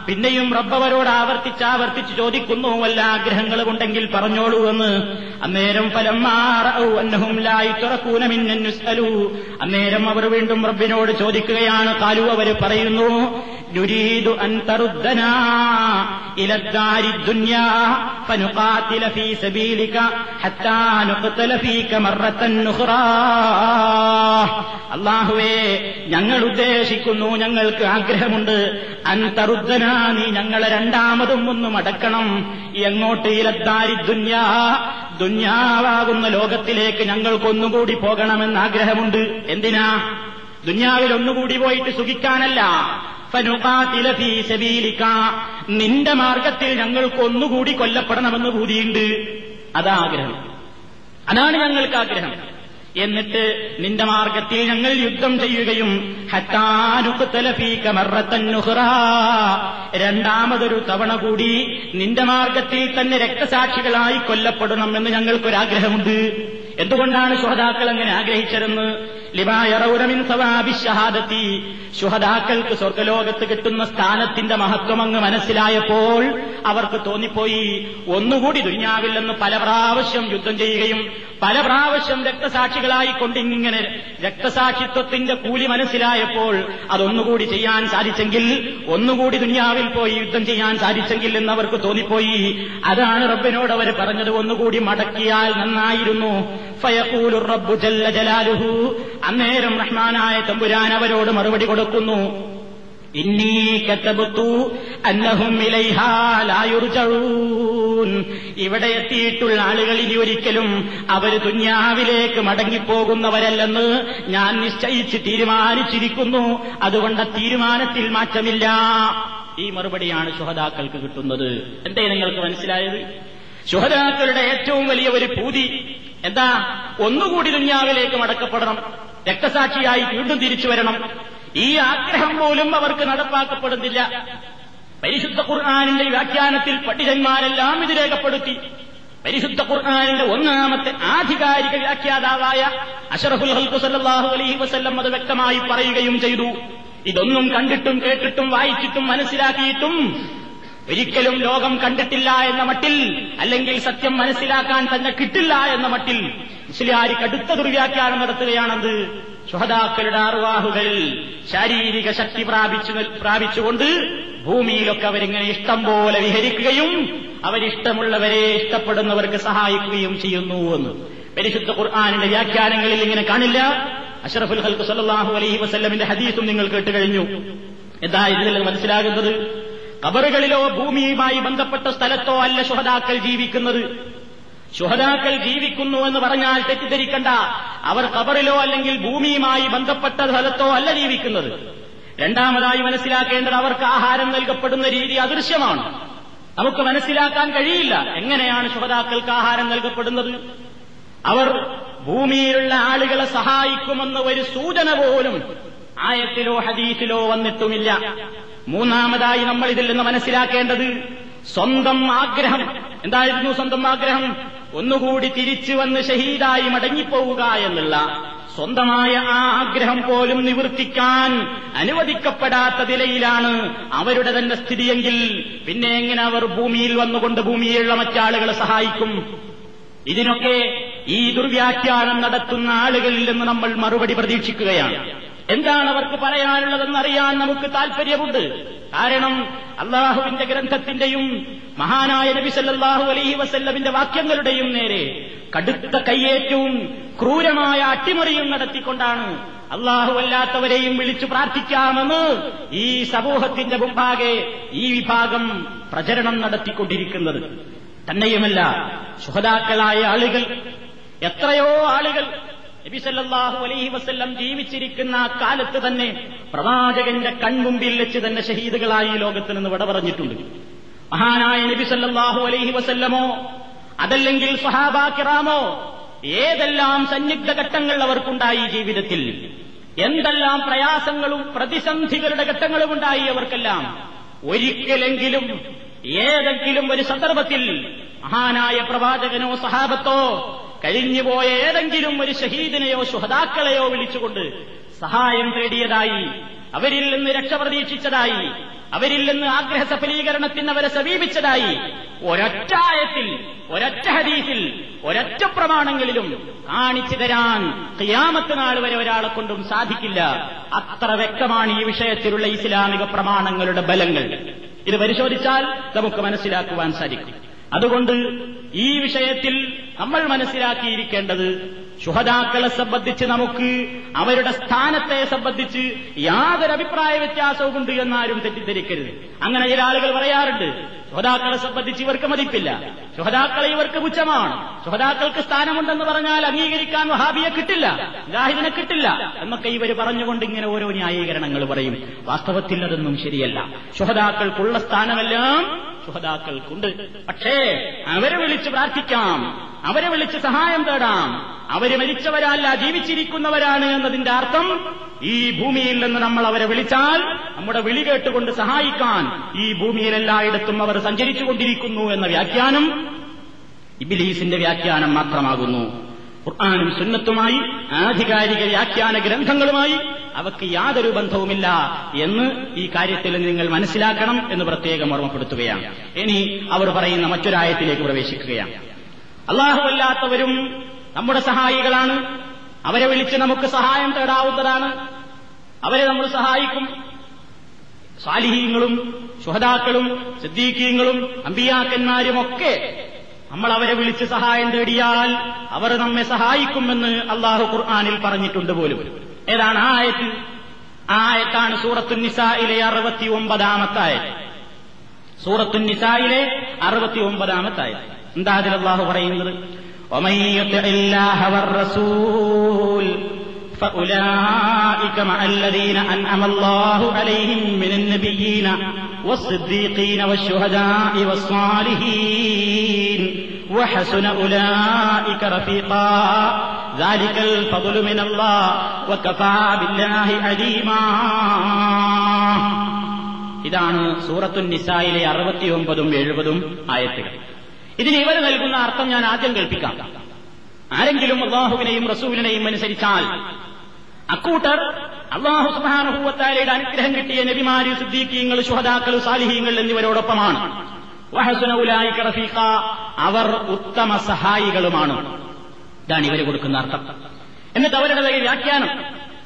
പിന്നെയും റബ്ബവരോട് ആവർത്തിച്ച് ആവർത്തിച്ച് ചോദിക്കുന്നു വല്ല ആഗ്രഹങ്ങളുമുണ്ടെങ്കിൽ പറഞ്ഞോളൂ എന്ന്. അന്നേരം ഫലംമാറൂനമിന്നു അന്നേരം അവർ വീണ്ടും റബ്ബിനോട് ചോദിക്കുകയാണ് കാലു അവർ പറയുന്നു അൻ അള്ളാഹുവേ ഞങ്ങൾ ഉദ്ദേശിക്കുന്നു ഞങ്ങൾക്ക് ആഗ്രഹമുണ്ട്. അൻതറുദ്ധനാ നീ ഞങ്ങളെ രണ്ടാമതും ഒന്ന് മടക്കണം. എങ്ങോട്ട് ഇലദ്ദാരി ദുന്യാ? ദുന്യാവാകുന്ന ലോകത്തിലേക്ക് ഞങ്ങൾക്കൊന്നുകൂടി പോകണമെന്ന് ആഗ്രഹമുണ്ട്. എന്തിനാ? ദുന്യാവിൽ ഒന്നുകൂടി പോയിട്ട് സുഖിക്കാനല്ല. നിന്റെ മാർഗത്തിൽ ഞങ്ങൾക്ക് ഒന്നുകൂടി കൊല്ലപ്പെടണമെന്ന് ഭൂതിയുണ്ട്. അതാഗ്രഹം അതാണ് ഞങ്ങൾക്ക് ആഗ്രഹം. എന്നിട്ട് നിന്റെ മാർഗത്തിൽ ഞങ്ങൾ യുദ്ധം ചെയ്യുകയും രണ്ടാമതൊരു തവണ കൂടി നിന്റെ മാർഗത്തിൽ തന്നെ രക്തസാക്ഷികളായി കൊല്ലപ്പെടണം എന്ന് ഞങ്ങൾക്കൊരാഗ്രഹമുണ്ട്. എന്തുകൊണ്ടാണ് ശ്രോതാക്കൾ അങ്ങനെ ആഗ്രഹിച്ചതെന്ന് ലിബായറൗരമിൻ സവാബിഷഹാദത്തി ശുഹദാക്കൾക്ക് സ്വർഗലോകത്ത് കിട്ടുന്ന സ്ഥാനത്തിന്റെ മഹത്വം അങ്ങ് മനസ്സിലായപ്പോൾ അവർക്ക് തോന്നിപ്പോയി. ഒന്നുകൂടി ദുന്യാവിൽ പല പ്രാവശ്യം യുദ്ധം ചെയ്യുകയും പല പ്രാവശ്യം രക്തസാക്ഷികളായിക്കൊണ്ട് ഇങ്ങനെ രക്തസാക്ഷിത്വത്തിന്റെ കൂലി മനസ്സിലായപ്പോൾ അതൊന്നുകൂടി ചെയ്യാൻ സാധിച്ചെങ്കിൽ ഒന്നുകൂടി ദുനിയാവിൽ പോയി യുദ്ധം ചെയ്യാൻ സാധിച്ചെങ്കിൽ എന്ന് അവർക്ക് തോന്നിപ്പോയി. അതാണ് റബ്ബിനോട് അവർ പറഞ്ഞത് ഒന്നുകൂടി മടക്കിയാൽ നന്നായിരുന്നു. റബ്ബു ജല്ല ജലാലുഹു. അന്നേരം റഹ്മാനായ തമ്പുരാൻ അവരോട് മറുപടി കൊടുക്കുന്നു. ഇന്നീ കത്തബത്തു അന്നഹും ഇവിടെ എത്തിയിട്ടുള്ള ആളുകൾ ഇനി ഒരിക്കലും അവർ ദുന്യാവിലേക്ക് മടങ്ങിപ്പോകുന്നവരല്ലെന്ന് ഞാൻ നിശ്ചയിച്ച് തീരുമാനിച്ചിരിക്കുന്നു. അതുകൊണ്ട് തീരുമാനത്തിൽ മാറ്റമില്ല. ഈ മറുപടിയാണ് ശുഹദാക്കൾക്ക് കിട്ടുന്നത്. എന്തേ നിങ്ങൾക്ക് മനസ്സിലായത്? ശുഹദാക്കളുടെ ഏറ്റവും വലിയ ഒരു പൂതി എന്താ? ഒന്നുകൂടി ദുന്യാവിലേക്ക് മടക്കപ്പെടണം. രക്തസാക്ഷിയായി വീണ്ടും തിരിച്ചു വരണം. ഈ ആഗ്രഹം പോലും അവർക്ക് നടപ്പാക്കപ്പെടുന്നില്ല. പരിശുദ്ധ ഖുർആാനിന്റെ വ്യാഖ്യാനത്തിൽ പണ്ഡിതന്മാരെല്ലാം ഇത് രേഖപ്പെടുത്തി. പരിശുദ്ധ ഖുർആാനിന്റെ ഒന്നാമത്തെ ആധികാരിക വ്യാഖ്യാതാവായ അഷറഫുൽ ഹൽക്കു സല്ലാഹു അലൈഹി വസല്ലം അത് വ്യക്തമായി പറയുകയും ചെയ്തു. ഇതൊന്നും കണ്ടിട്ടും കേട്ടിട്ടും വായിച്ചിട്ടും മനസ്സിലാക്കിയിട്ടും ഒരിക്കലും ലോകം കണ്ടിട്ടില്ല എന്ന മട്ടിൽ അല്ലെങ്കിൽ സത്യം മനസ്സിലാക്കാൻ തന്നെ കിട്ടില്ല എന്ന മട്ടിൽ മുസ്ലിയാരി കടുത്ത ദുർവ്യാഖ്യാനം നടത്തുകയാണെന്ന് ശുഹദാക്കളുടെ അർവാഹുകൾ ശാരീരിക ശക്തി പ്രാപിച്ചു പ്രാപിച്ചുകൊണ്ട് ഭൂമിയിലൊക്കെ അവരിങ്ങനെ ഇഷ്ടം പോലെ വിഹരിക്കുകയും അവരിഷ്ടമുള്ളവരെ ഇഷ്ടപ്പെടുന്നവർക്ക് സഹായിക്കുകയും ചെയ്യുന്നു എന്ന്. പരിശുദ്ധ ഖുർആാനിന്റെ വ്യാഖ്യാനങ്ങളിൽ ഇങ്ങനെ കാണില്ല. അഷറഫുൽ ഹൽക്ക് സല്ലാഹു അലൈഹി വസ്ല്ലമിന്റെ ഹദീസും നിങ്ങൾ കേട്ടുകഴിഞ്ഞു. എന്താ ഇതിൽ മനസ്സിലാകുന്നത്? കബറുകളിലോ ഭൂമിയുമായി ബന്ധപ്പെട്ട സ്ഥലത്തോ അല്ല ശുഹദാക്കൾ ജീവിക്കുന്നത്. ശുഹദാക്കൾ ജീവിക്കുന്നു എന്ന് പറഞ്ഞാൽ തെറ്റിദ്ധരിക്കണ്ട. അവർ കബറിലോ അല്ലെങ്കിൽ ഭൂമിയുമായി ബന്ധപ്പെട്ട സ്ഥലത്തോ അല്ല ജീവിക്കുന്നത്. രണ്ടാമതായി മനസ്സിലാക്കേണ്ടത് അവർക്ക് ആഹാരം നൽകപ്പെടുന്ന രീതി അദൃശ്യമാണ്. നമുക്ക് മനസ്സിലാക്കാൻ കഴിയില്ല എങ്ങനെയാണ് ശുഹദാക്കൾക്ക് ആഹാരം നൽകപ്പെടുന്നത്. അവർ ഭൂമിയിലുള്ള ആളുകളെ സഹായിക്കുമെന്ന ഒരു സൂചന പോലും ആയത്തിലോ ഹദീസിലോ വന്നിട്ടുമില്ല. മൂന്നാമതായി നമ്മൾ ഇതിൽ നിന്ന് മനസ്സിലാക്കേണ്ടത് സ്വന്തം ആഗ്രഹം. എന്തായിരുന്നു സ്വന്തം ആഗ്രഹം? ഒന്നുകൂടി തിരിച്ചു വന്ന് ഷഹീദായി മടങ്ങിപ്പോവുക എന്നുള്ള സ്വന്തമായ ആ ആഗ്രഹം പോലും നിവർത്തിക്കാൻ അനുവദിക്കപ്പെടാത്ത നിലയിലാണ് അവരുടെ തന്നെ സ്ഥിതിയെങ്കിൽ പിന്നെ എങ്ങനെ അവർ ഭൂമിയിൽ വന്നുകൊണ്ട് ഭൂമിയിലുള്ള മറ്റാളുകളെ സഹായിക്കും? ഇതിനൊക്കെ ഈ ദുർവ്യാഖ്യാനം നടത്തുന്ന ആളുകളിൽ നിന്ന് നമ്മൾ മറുപടി പ്രതീക്ഷിക്കുകയാണ്. എന്താണ് അവർക്ക് പറയാനുള്ളതെന്ന് അറിയാൻ നമുക്ക് താൽപ്പര്യമുണ്ട് കാരണം അള്ളാഹുവിന്റെ ഗ്രന്ഥത്തിന്റെയും മഹാനായ നബി സല്ലാഹു അലൈഹി വസല്ലമിന്റെ വാക്യങ്ങളുടെയും നേരെ കടുത്ത കയ്യേറ്റവും ക്രൂരമായ അട്ടിമറിയും നടത്തിക്കൊണ്ടാണ് അള്ളാഹു അല്ലാത്തവരെയും വിളിച്ചു പ്രാർത്ഥിക്കാമെന്ന് ഈ സമൂഹത്തിന്റെ മുമ്പാകെ ഈ വിഭാഗം പ്രചരണം നടത്തിക്കൊണ്ടിരിക്കുന്നത്. തന്നെയുമല്ല സുഹതാക്കളായ ആളുകൾ എത്രയോ ആളുകൾ നബിസല്ലാഹു അലൈഹി വസ്ല്ലം ജീവിച്ചിരിക്കുന്ന ആ കാലത്ത് തന്നെ പ്രവാചകന്റെ കൺമുമ്പിൽ വെച്ച് തന്നെ ഷഹീദുകളായി ലോകത്ത് നിന്ന് വിട പറഞ്ഞിട്ടുണ്ട് മഹാനായ നബി സല്ലാഹു അലൈഹി വസല്ലമോ അതല്ലെങ്കിൽ സഹാബാക്കിറാമോ ഏതെല്ലാം സന്നിഗ്ധ ഘട്ടങ്ങൾ അവർക്കുണ്ടായി ജീവിതത്തിൽ? എന്തെല്ലാം പ്രയാസങ്ങളും പ്രതിസന്ധികളുടെ ഘട്ടങ്ങളും ഉണ്ടായി അവർക്കെല്ലാം? ഒരിക്കലെങ്കിലും ഏതെങ്കിലും ഒരു സന്ദർഭത്തിൽ മഹാനായ പ്രവാചകനോ സഹാബത്തോ കഴിഞ്ഞുപോയ ഏതെങ്കിലും ഒരു ഷഹീദിനെയോ ശുഹതാക്കളെയോ വിളിച്ചുകൊണ്ട് സഹായം തേടിയതായി അവരിൽ നിന്ന് രക്ഷ പ്രതീക്ഷിച്ചതായി അവരിൽ നിന്ന് ആഗ്രഹ സഫലീകരണത്തിന് അവരെ സമീപിച്ചതായി ഒരൊറ്റായത്തിൽ ഒരൊറ്റ ഹദീസിൽ ഒരൊറ്റ പ്രമാണങ്ങളിലും കാണിച്ചു തരാൻ ക്യാമത്ത് നാൾ വരെ ഒരാളെ കൊണ്ടും സാധിക്കില്ല. അത്ര വ്യക്തമാണ് ഈ വിഷയത്തിലുള്ള ഇസ്ലാമിക പ്രമാണങ്ങളുടെ ബലങ്ങൾ. ഇത് പരിശോധിച്ചാൽ നമുക്ക് മനസ്സിലാക്കുവാൻ സാധിക്കും. അതുകൊണ്ട് ഈ വിഷയത്തിൽ നമ്മൾ മനസ്സിലാക്കിയിരിക്കേണ്ടത് ശുഹദാക്കളെ സംബന്ധിച്ച് നമുക്ക് അവരുടെ സ്ഥാനത്തെ സംബന്ധിച്ച് യാതൊരു അഭിപ്രായ വ്യത്യാസവും ഉണ്ട് എന്നാരും തെറ്റിദ്ധരിക്കരുത്. അങ്ങനെ ചില ആളുകൾ പറയാറുണ്ട് ശുഹദാക്കളെ സംബന്ധിച്ച് ഇവർക്ക് മതിപ്പില്ല. ശുഹദാക്കളെ ഇവർക്ക് പുച്ഛമാണ്. ശുഹദാക്കൾക്ക് സ്ഥാനമുണ്ടെന്ന് പറഞ്ഞാൽ അംഗീകരിക്കാൻ വഹാബിയെ കിട്ടില്ല ജാഹിദിനെ കിട്ടില്ല. എന്നൊക്കെ ഇവർ പറഞ്ഞുകൊണ്ട് ഇങ്ങനെ ഓരോ ന്യായീകരണങ്ങൾ പറയും. വാസ്തവത്തിൽ അതൊന്നും ശരിയല്ല. ശുഹദാക്കൾക്കുള്ള സ്ഥാനമെല്ലാം ശുഹതാക്കൾക്കുണ്ട് പക്ഷേ അവരെ വിളിച്ച് പ്രാർത്ഥിക്കാം. അവരെ വിളിച്ച് സഹായം തേടാം. അവർ മരിച്ചവരല്ല ജീവിച്ചിരിക്കുന്നവരാണ് എന്നതിന്റെ അർത്ഥം ഈ ഭൂമിയിൽ നിന്ന് നമ്മൾ അവരെ വിളിച്ചാൽ നമ്മുടെ വിളി കേട്ടുകൊണ്ട് സഹായിക്കാൻ ഈ ഭൂമിയിൽ എല്ലായിടത്തും അവർ സഞ്ചരിച്ചുകൊണ്ടിരിക്കുന്നു എന്ന വ്യാഖ്യാനം ഇബിലീസിന്റെ വ്യാഖ്യാനം മാത്രമാകുന്നു. ഖുർആാനും സുന്നത്തുമായി ആധികാരിക വ്യാഖ്യാന ഗ്രന്ഥങ്ങളുമായി അവക്ക് യാതൊരു ബന്ധവുമില്ല എന്ന് ഈ കാര്യത്തിൽ നിങ്ങൾ മനസ്സിലാക്കണം എന്ന് പ്രത്യേകം ഓർമ്മപ്പെടുത്തുകയാണ്. ഇനി അവർ പറയുന്ന മറ്റൊരായത്തിലേക്ക് പ്രവേശിക്കുകയാണ്. അള്ളാഹുവല്ലാത്തവരും നമ്മുടെ സഹായികളാണ്. അവരെ വിളിച്ച് നമുക്ക് സഹായം തേടാവുന്നതാണ്. അവരെ നമ്മൾ സഹായിക്കും. സാലിഹീങ്ങളും ശുഹദാക്കളും സിദ്ദീഖീങ്ങളും അമ്പിയാക്കന്മാരുമൊക്കെ നമ്മൾ അവരെ വിളിച്ച് സഹായം തേടിയാൽ അവർ നമ്മെ സഹായിക്കുമെന്ന് അള്ളാഹു ഖുർആാനിൽ പറഞ്ഞിട്ടുണ്ട് പോലും. ഏതാണ് ആ ആയത്ത്? ആ ആയത്താണ് സൂറത്തു നിസായിലെ അറുപത്തി ഒമ്പതാമത്തായ സൂറത്തു നിസായിലെ അറുപത്തി ഒമ്പതാമത്തായ എന്താ അതിൽ അള്ളാഹു പറയുന്നത്? فأولئك مع الذين أنعم الله عليهم من النبيين والصديقين والشهداء والصالحين وحسن أولئك رفيقا ذلك الفضل من الله وكفى بالله عليما ഇതാണ് സൂറത്തു നിസായിലെ അറുപത്തിയൊമ്പതും എഴുപതും ആയത്തുകൾ ഇതിന് ഇവർ നൽകുന്ന അർത്ഥം ഞാൻ ആദ്യം കേൾപ്പിക്കാം ആരെങ്കിലും അള്ളാഹുവിനെയും റസൂലിനെയും അനുസരിച്ചാൽ അക്കൂട്ടർ അള്ളാഹു സുബാനഹൂവത്താലയുടെ അനുഗ്രഹം കിട്ടിയ നബിമാരി സിദ്ദീഖീങ്ങൾ ശുഹദാക്കൾ സാലിഹീങ്ങൾ എന്നിവരോടൊപ്പമാണ്. അവർ ഉത്തമ സഹായികളുമാണ്. ഇതാണ് ഇവർ കൊടുക്കുന്ന അർത്ഥം. എന്നിട്ട് അവരുടെ വ്യാഖ്യാനം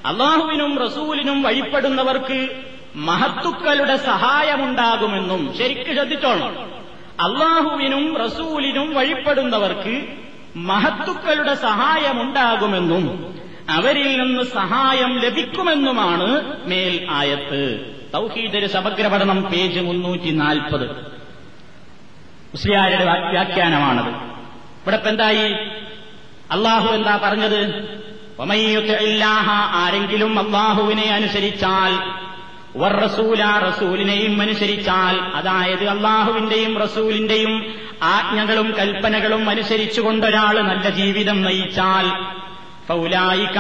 അള്ളാഹുവിനും റസൂലിനും വഴിപ്പെടുന്നവർക്ക് മഹത്തുക്കളുടെ സഹായമുണ്ടാകുമെന്നും ശരിക്ക് ശ്രദ്ധിച്ചോണം. അള്ളാഹുവിനും റസൂലിനും വഴിപ്പെടുന്നവർക്ക് മഹത്തുക്കളുടെ സഹായമുണ്ടാകുമെന്നും അവരിൽ നിന്ന് സഹായം ലഭിക്കുമെന്നുമാണ് മേൽ ആയത്ത്. തൗഹീദര് സമഗ്ര പഠനം പേജ് മുന്നൂറ്റി നാൽപ്പത് മുസ്ലിയാരുടെ വ്യാഖ്യാനമാണത്. ഇവിടെ എന്തായി? അള്ളാഹു എന്താ പറഞ്ഞത്? ആരെങ്കിലും അള്ളാഹുവിനെ അനുസരിച്ചാൽ റസൂല റസൂലിനെയും അനുസരിച്ചാൽ അതായത് അള്ളാഹുവിന്റെയും റസൂലിന്റെയും ആജ്ഞകളും കൽപ്പനകളും അനുസരിച്ചുകൊണ്ടൊരാൾ നല്ല ജീവിതം നയിച്ചാൽ ഫൗലായിക്ക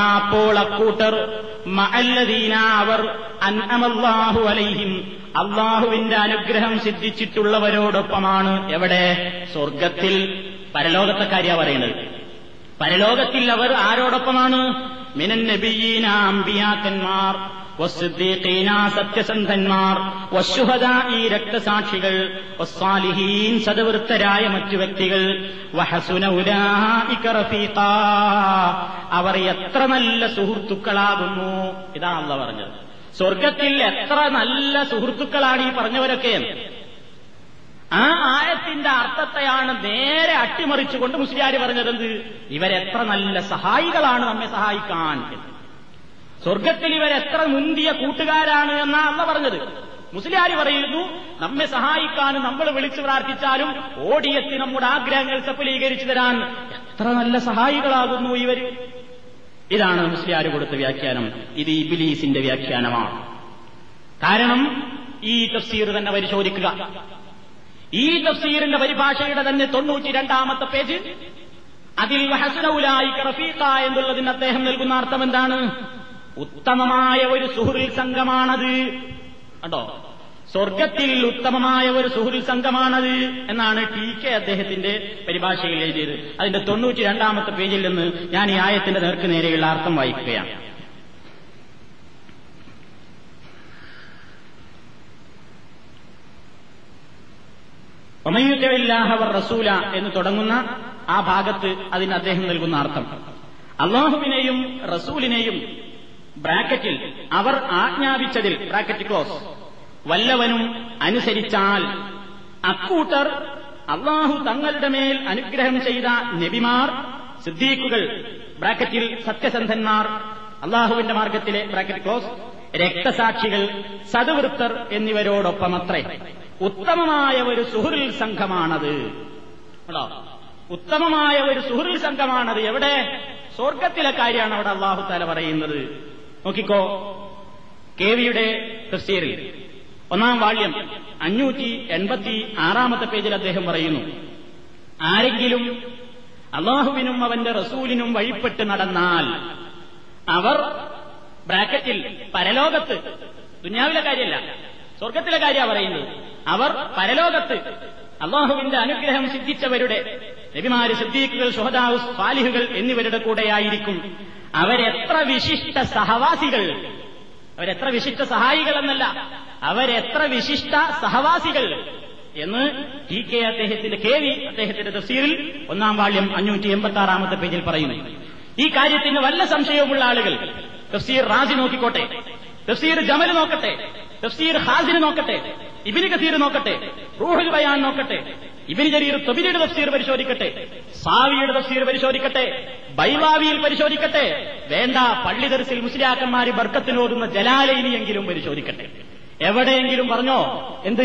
അവർ അൻഅമല്ലാഹു അലൈഹിം. അള്ളാഹുവിന്റെ അനുഗ്രഹം സിദ്ധിച്ചിട്ടുള്ളവരോടൊപ്പമാണ് എവിടെ? സ്വർഗത്തിൽ. പരലോകത്തെ കാര്യ പറയുന്നത്? പരലോകത്തിൽ അവർ ആരോടൊപ്പമാണ്? മിനൻ നബിയീന അമ്പിയാക്കന്മാർ സത്യസന്ധന്മാർ വശുഹദ ഈ രക്തസാക്ഷികൾ സദവൃത്തരായ മറ്റു വ്യക്തികൾ അവർ എത്ര നല്ല സുഹൃത്തുക്കളാകുന്നു. ഇതാണല്ല പറഞ്ഞത്. സ്വർഗത്തിൽ എത്ര നല്ല സുഹൃത്തുക്കളാണ് ഈ പറഞ്ഞവരൊക്കെ. ആ ആയത്തിന്റെ അർത്ഥത്തെയാണ് നേരെ അട്ടിമറിച്ചുകൊണ്ട് മുസ്ലിയാര് പറഞ്ഞതെന്ത്? ഇവരെത്ര നല്ല സഹായികളാണ് നമ്മെ സഹായിക്കാൻ. സ്വർഗത്തിൽ ഇവരെത്ര മുന്തിയ കൂട്ടുകാരാണ് എന്നാ അമ്മ പറഞ്ഞത്. മുസ്ലിയാർ പറയുന്നു നമ്മെ സഹായിക്കാൻ നമ്മൾ വിളിച്ചു പ്രാർത്ഥിച്ചാലും ഓടിയെത്തി നമ്മുടെ ആഗ്രഹങ്ങൾ സഫലീകരിച്ചു തരാൻ എത്ര നല്ല സഹായികളാകുന്നു ഇവർ ഇതാണ് മുസ്ലിയാർ കൊടുത്ത വ്യാഖ്യാനം. ഇത് ഇബിലീസിന്റെ വ്യാഖ്യാനമാണ്. കാരണം ഈ തഫ്സീർ തന്നെ പരിശോധിക്കുക. ഈ തഫ്സീറിന്റെ പരിഭാഷയുടെ തന്നെ തൊണ്ണൂറ്റി രണ്ടാമത്തെ പേജ് അതിൽ റഫീഖ എന്നുള്ളതിന് അദ്ദേഹം നൽകുന്ന അർത്ഥം എന്താണ്? ഉത്തമമായ ഒരു സുഹൃൽ സംഘമാണത് കണ്ടോ? സ്വർഗത്തിൽ ഉത്തമമായ ഒരു സുഹൃത്ത് സംഘമാണത് എന്നാണ് ടി കെ അദ്ദേഹത്തിന്റെ പരിഭാഷയിൽ എഴുതിയത്. അതിന്റെ തൊണ്ണൂറ്റി രണ്ടാമത്തെ പേജിൽ നിന്ന് ഞാൻ ഈ ആയത്തിന്റെ നേർക്ക് നേരെയുള്ള അർത്ഥം വായിക്കുകയാണ്. ഒമയുദ്ധവില്ലാഹവർ റസൂല എന്ന് തുടങ്ങുന്ന ആ ഭാഗത്ത് അതിന് അദ്ദേഹം നൽകുന്ന അർത്ഥം. അള്ളാഹുവിനെയും റസൂലിനെയും ബ്രാക്കറ്റിൽ അവർ ആജ്ഞാപിച്ചതിൽ ബ്രാക്കറ്റ് ക്ലോസ് വല്ലവനും അനുസരിച്ചാൽ അക്കൂട്ടർ അള്ളാഹു തങ്ങളുടെ മേൽ അനുഗ്രഹം ചെയ്ത നബിമാർ സിദ്ദീഖുകൾ ബ്രാക്കറ്റിൽ സത്യസന്ധന്മാർ അള്ളാഹുവിന്റെ മാർഗത്തിലെ ബ്രാക്കറ്റ് ക്ലോസ് രക്തസാക്ഷികൾ സതുവൃത്തർ എന്നിവരോടൊപ്പമത്രേ. ഉത്തമമായ ഒരു സുഹൃൽ സംഘമാണത്. ഉത്തമമായ ഒരു സുഹൃൽ സംഘമാണത്. എവിടെ? സ്വർഗത്തിലെ കാര്യമാണ് അവിടെ അള്ളാഹു താല പറയുന്നത്. നോക്കിക്കോ കെ വിയുടെ തഫ്സീറിൽ. ഒന്നാം വാള്യം അഞ്ഞൂറ്റി എൺപത്തി ആറാമത്തെ പേജിൽ അദ്ദേഹം പറയുന്നു ആരെങ്കിലും അള്ളാഹുവിനും അവന്റെ റസൂലിനും വഴിപ്പെട്ട് നടന്നാൽ അവർ ബ്രാക്കറ്റിൽ പരലോകത്ത് ദുന്യാവിലെ കാര്യമല്ല സ്വർഗത്തിലെ കാര്യമാണ് പറയുന്നത് അവർ പരലോകത്ത് അള്ളാഹുവിന്റെ അനുഗ്രഹം സിദ്ധിച്ചവരുടെ നബിമാര് സിദ്ദീഖുകൾ ഷുഹദാവ് സ്വാലിഹുകൾ എന്നിവരുടെ കൂടെയായിരിക്കും. അവരെത്ര വിശിഷ്ട സഹവാസികൾ അവരെത്ര വിശിഷ്ട സഹായികളെന്നല്ല അവരെത്ര വിശിഷ്ട സഹവാസികൾ എന്ന് ടി കെ അദ്ദേഹത്തിന്റെ കെ വി അദ്ദേഹത്തിന്റെ തഫ്സീറിൽ ഒന്നാം വാള്യം അഞ്ഞൂറ്റി എൺപത്തി ആറാമത്തെ പേജിൽ പറയുന്നു. ഈ കാര്യത്തിന് വല്ല സംശയവുമുള്ള ആളുകൾ തഫ്സീർ റാജി നോക്കിക്കോട്ടെ തഫ്സീർ ജമൽ നോക്കട്ടെ തഫ്സീർ ഹാസിന് നോക്കട്ടെ ഇബിന് കസീർ നോക്കട്ടെ റൂഹുൽ ബയാൻ നോക്കട്ടെ ഇബിന് ജരീർ തൊബിലിയുടെ തഫ്സീർ പരിശോധിക്കട്ടെ സാവിയുടെ തഫ്സീർ പരിശോധിക്കട്ടെ ബൈവാവിയിൽ പരിശോധിക്കട്ടെ വേണ്ട പള്ളി ദർസിൽ മുസ്ലിയാക്കന്മാര് ബർക്കത്തിനോടുന്ന ജലാലയിനിയെങ്കിലും പരിശോധിക്കട്ടെ. എവിടെയെങ്കിലും പറഞ്ഞോ എന്ത്?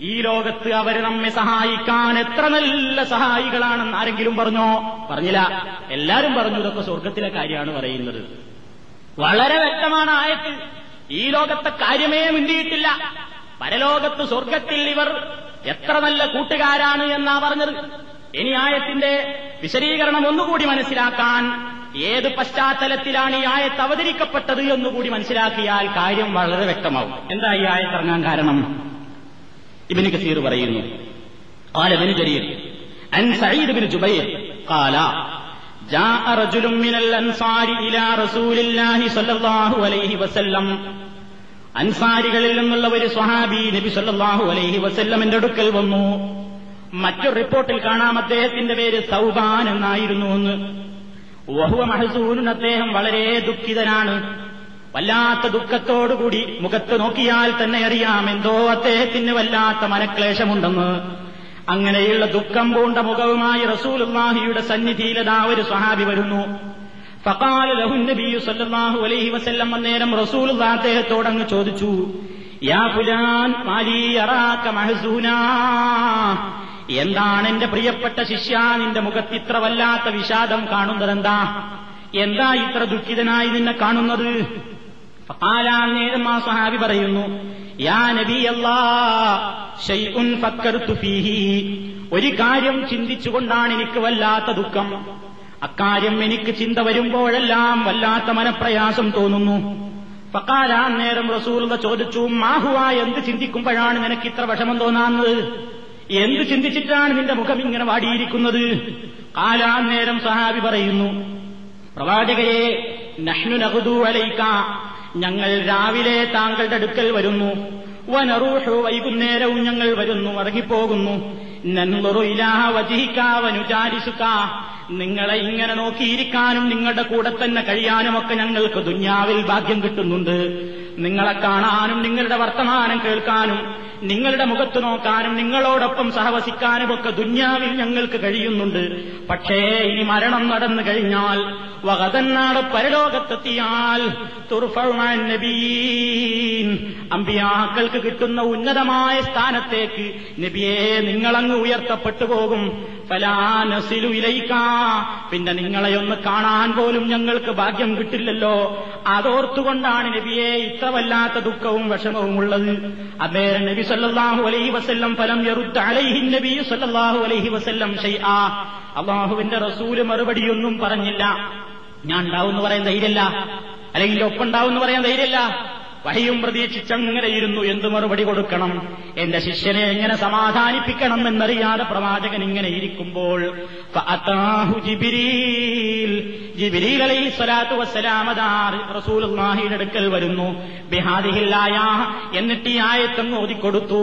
ഈ ലോകത്ത് അവർ നമ്മെ സഹായിക്കാൻ എത്ര നല്ല സഹായികളാണെന്ന് ആരെങ്കിലും പറഞ്ഞോ? പറഞ്ഞില്ല. എല്ലാരും പറഞ്ഞു ഇതൊക്കെ സ്വർഗത്തിലെ കാര്യമാണ് പറയുന്നത്. വളരെ വ്യക്തമാണ് ആയത്ത്. ഈ ലോകത്തെ കാര്യമേ മിണ്ടിയിട്ടില്ല. പരലോകത്ത് സ്വർഗത്തിൽ ഇവർ എത്ര നല്ല കൂട്ടുകാരാണ് എന്നാ പറഞ്ഞത് ഇനി ആയത്തിന്റെ വിശദീകരണം ഒന്നുകൂടി മനസ്സിലാക്കാൻ ഏത് പശ്ചാത്തലത്തിലാണ് ഈ ആയത്ത് അവതരിക്കപ്പെട്ടത് എന്നുകൂടി മനസ്സിലാക്കിയാൽ കാര്യം വളരെ വ്യക്തമാവും എന്താ ഈ ആയത്തിറങ്ങാൻ കാരണം ഇബിന് കസീർ പറയുന്നു قال ابن جرير عن سعيد بن جبير قال جاء رجل من الأنصار إلى رسول الله صلى الله عليه وسلم അൻസാരികളിൽ നിന്നുള്ള ഒരു സ്വഹാബി നബി സല്ലാഹു അലൈഹി വസല്ലമിന്റെ അടുക്കൽ വന്നു. മറ്റൊരു റിപ്പോർട്ടിൽ കാണാം അദ്ദേഹത്തിന്റെ പേര് സൗബാൻ എന്നായിരുന്നു എന്ന്. വഹുവ മഹസൂൻ അദ്ദേഹം വളരെ ദുഃഖിതനാണ്. വല്ലാത്ത ദുഃഖത്തോടുകൂടി മുഖത്ത് നോക്കിയാൽ തന്നെ അറിയാം എന്തോ അദ്ദേഹത്തിന് വല്ലാത്ത മനക്ലേശമുണ്ടെന്ന്. അങ്ങനെയുള്ള ദുഃഖം പൂണ്ട മുഖവുമായി റസൂലുള്ളാഹിയുടെ സന്നിധിയിലതാ ഒരു സ്വഹാബി വരുന്നു. ഫഖാല ലഹു നബിയു സല്ലല്ലാഹു അലൈഹി വസല്ലം അന്നേരം ചോദിച്ചു യാ ഫുലാൻ അറാക മഹസൂനാ? എന്താണ് എന്റെ പ്രിയപ്പെട്ട ശിഷ്യ? നിന്റെ മുഖത്ത് ഇത്ര വല്ലാത്ത വിഷാദം കാണുന്നതെന്താ? എന്താ ഇത്ര ദുഃഖിതനായി നിന്നെ കാണുന്നത്? ആ സഹാബി പറയുന്നു യാ നബി ഫീഹി. ഒരു കാര്യം ചിന്തിച്ചുകൊണ്ടാണ് എനിക്ക് വല്ലാത്ത ദുഃഖം. അക്കാര്യം എനിക്ക് ചിന്ത വരുമ്പോഴെല്ലാം വല്ലാത്ത മനപ്രയാസം തോന്നുന്നു. പക്കാലാ നേരം റസൂൽ ചോദിച്ചു മാഹുവ എന്ത് ചിന്തിക്കുമ്പോഴാണ് നിനക്ക് ഇത്ര വിഷമം തോന്നാന്നത് എന്ത് ചിന്തിച്ചിട്ടാണ് നിന്റെ മുഖം ഇങ്ങനെ വാടിയിരിക്കുന്നത്? കാലാ നേരം സഹാബി പറയുന്നു പ്രവാചകയെ നഹ്നു നഹുദു അലൈക്ക ഞങ്ങൾ രാവിലെ താങ്കളുടെ അടുക്കൽ വരുന്നു. വനറൂഹു വൈകുന്നേരവും ഞങ്ങൾ വരുന്നു മടങ്ങിപ്പോകുന്നു. നൻറുറു ഇലാഹ വജിഹിക്ക വനുചാരിസുക്ക നിങ്ങളെ ഇങ്ങനെ നോക്കിയിരിക്കാനും നിങ്ങളുടെ കൂടെ തന്നെ കഴിയാനുമൊക്കെ ഞങ്ങൾക്ക് ദുന്യാവിൽ ഭാഗ്യം കിട്ടുന്നുണ്ട്. നിങ്ങളെ കാണാനും നിങ്ങളുടെ വർത്തമാനം കേൾക്കാനും നിങ്ങളുടെ മുഖത്ത് നോക്കാനും നിങ്ങളോടൊപ്പം സഹവസിക്കാനും ഒക്കെ ദുന്യാവിൽ ഞങ്ങൾക്ക് കഴിയുന്നുണ്ട്. പക്ഷേ ഇനി മരണം നടന്നു കഴിഞ്ഞാൽ വകതന്നാട് പരലോകത്തെത്തിയാൽ അമ്പിയാക്കൾക്ക് കിട്ടുന്ന ഉന്നതമായ സ്ഥാനത്തേക്ക് നബിയെ നിങ്ങളങ്ങ് ഉയർത്തപ്പെട്ടു പോകും. ഫലാനസിലു ഇലയിക്കാ പിന്നെ നിങ്ങളെ ഒന്ന് കാണാൻ പോലും ഞങ്ങൾക്ക് ഭാഗ്യം കിട്ടില്ലല്ലോ. അതോർത്തുകൊണ്ടാണ് നബിയെ ഇത്ര വല്ലാത്ത ദുഃഖവും വിഷമവും ഉള്ളത്. അദ്ദേഹം നബി സല്ലാഹു അലൈഹി വസ്ല്ലം ഫലം യറുദ്ദ അലൈഹി നബി സല്ലാഹു അലൈഹി വസല്ലം ഷൈആ. അള്ളാഹുവിന്റെ റസൂൽ മറുപടിയൊന്നും പറഞ്ഞില്ല. ഞാൻ ഉണ്ടാവും എന്ന് പറയാൻ ധൈര്യല്ല അല്ലെങ്കിൽ ഒപ്പുണ്ടാവും എന്ന് പറയാൻ വഹിയും പ്രതീക്ഷിച്ചങ്ങനെയിരുന്നു എന്ത് മറുപടി കൊടുക്കണം? എന്റെ ശിഷ്യനെ എങ്ങനെ സമാധാനിപ്പിക്കണം എന്നറിയാതെ പ്രവാചകൻ ഇങ്ങനെ ഇരിക്കുമ്പോൾ റസൂലുള്ളാഹിയുടെ അടുക്കൽ വരുന്നു. ബിഹാദിഹില്ലായ എന്നിട്ട് ഈ ആയത്തങ്ങ് ഓതിക്കൊടുത്തു.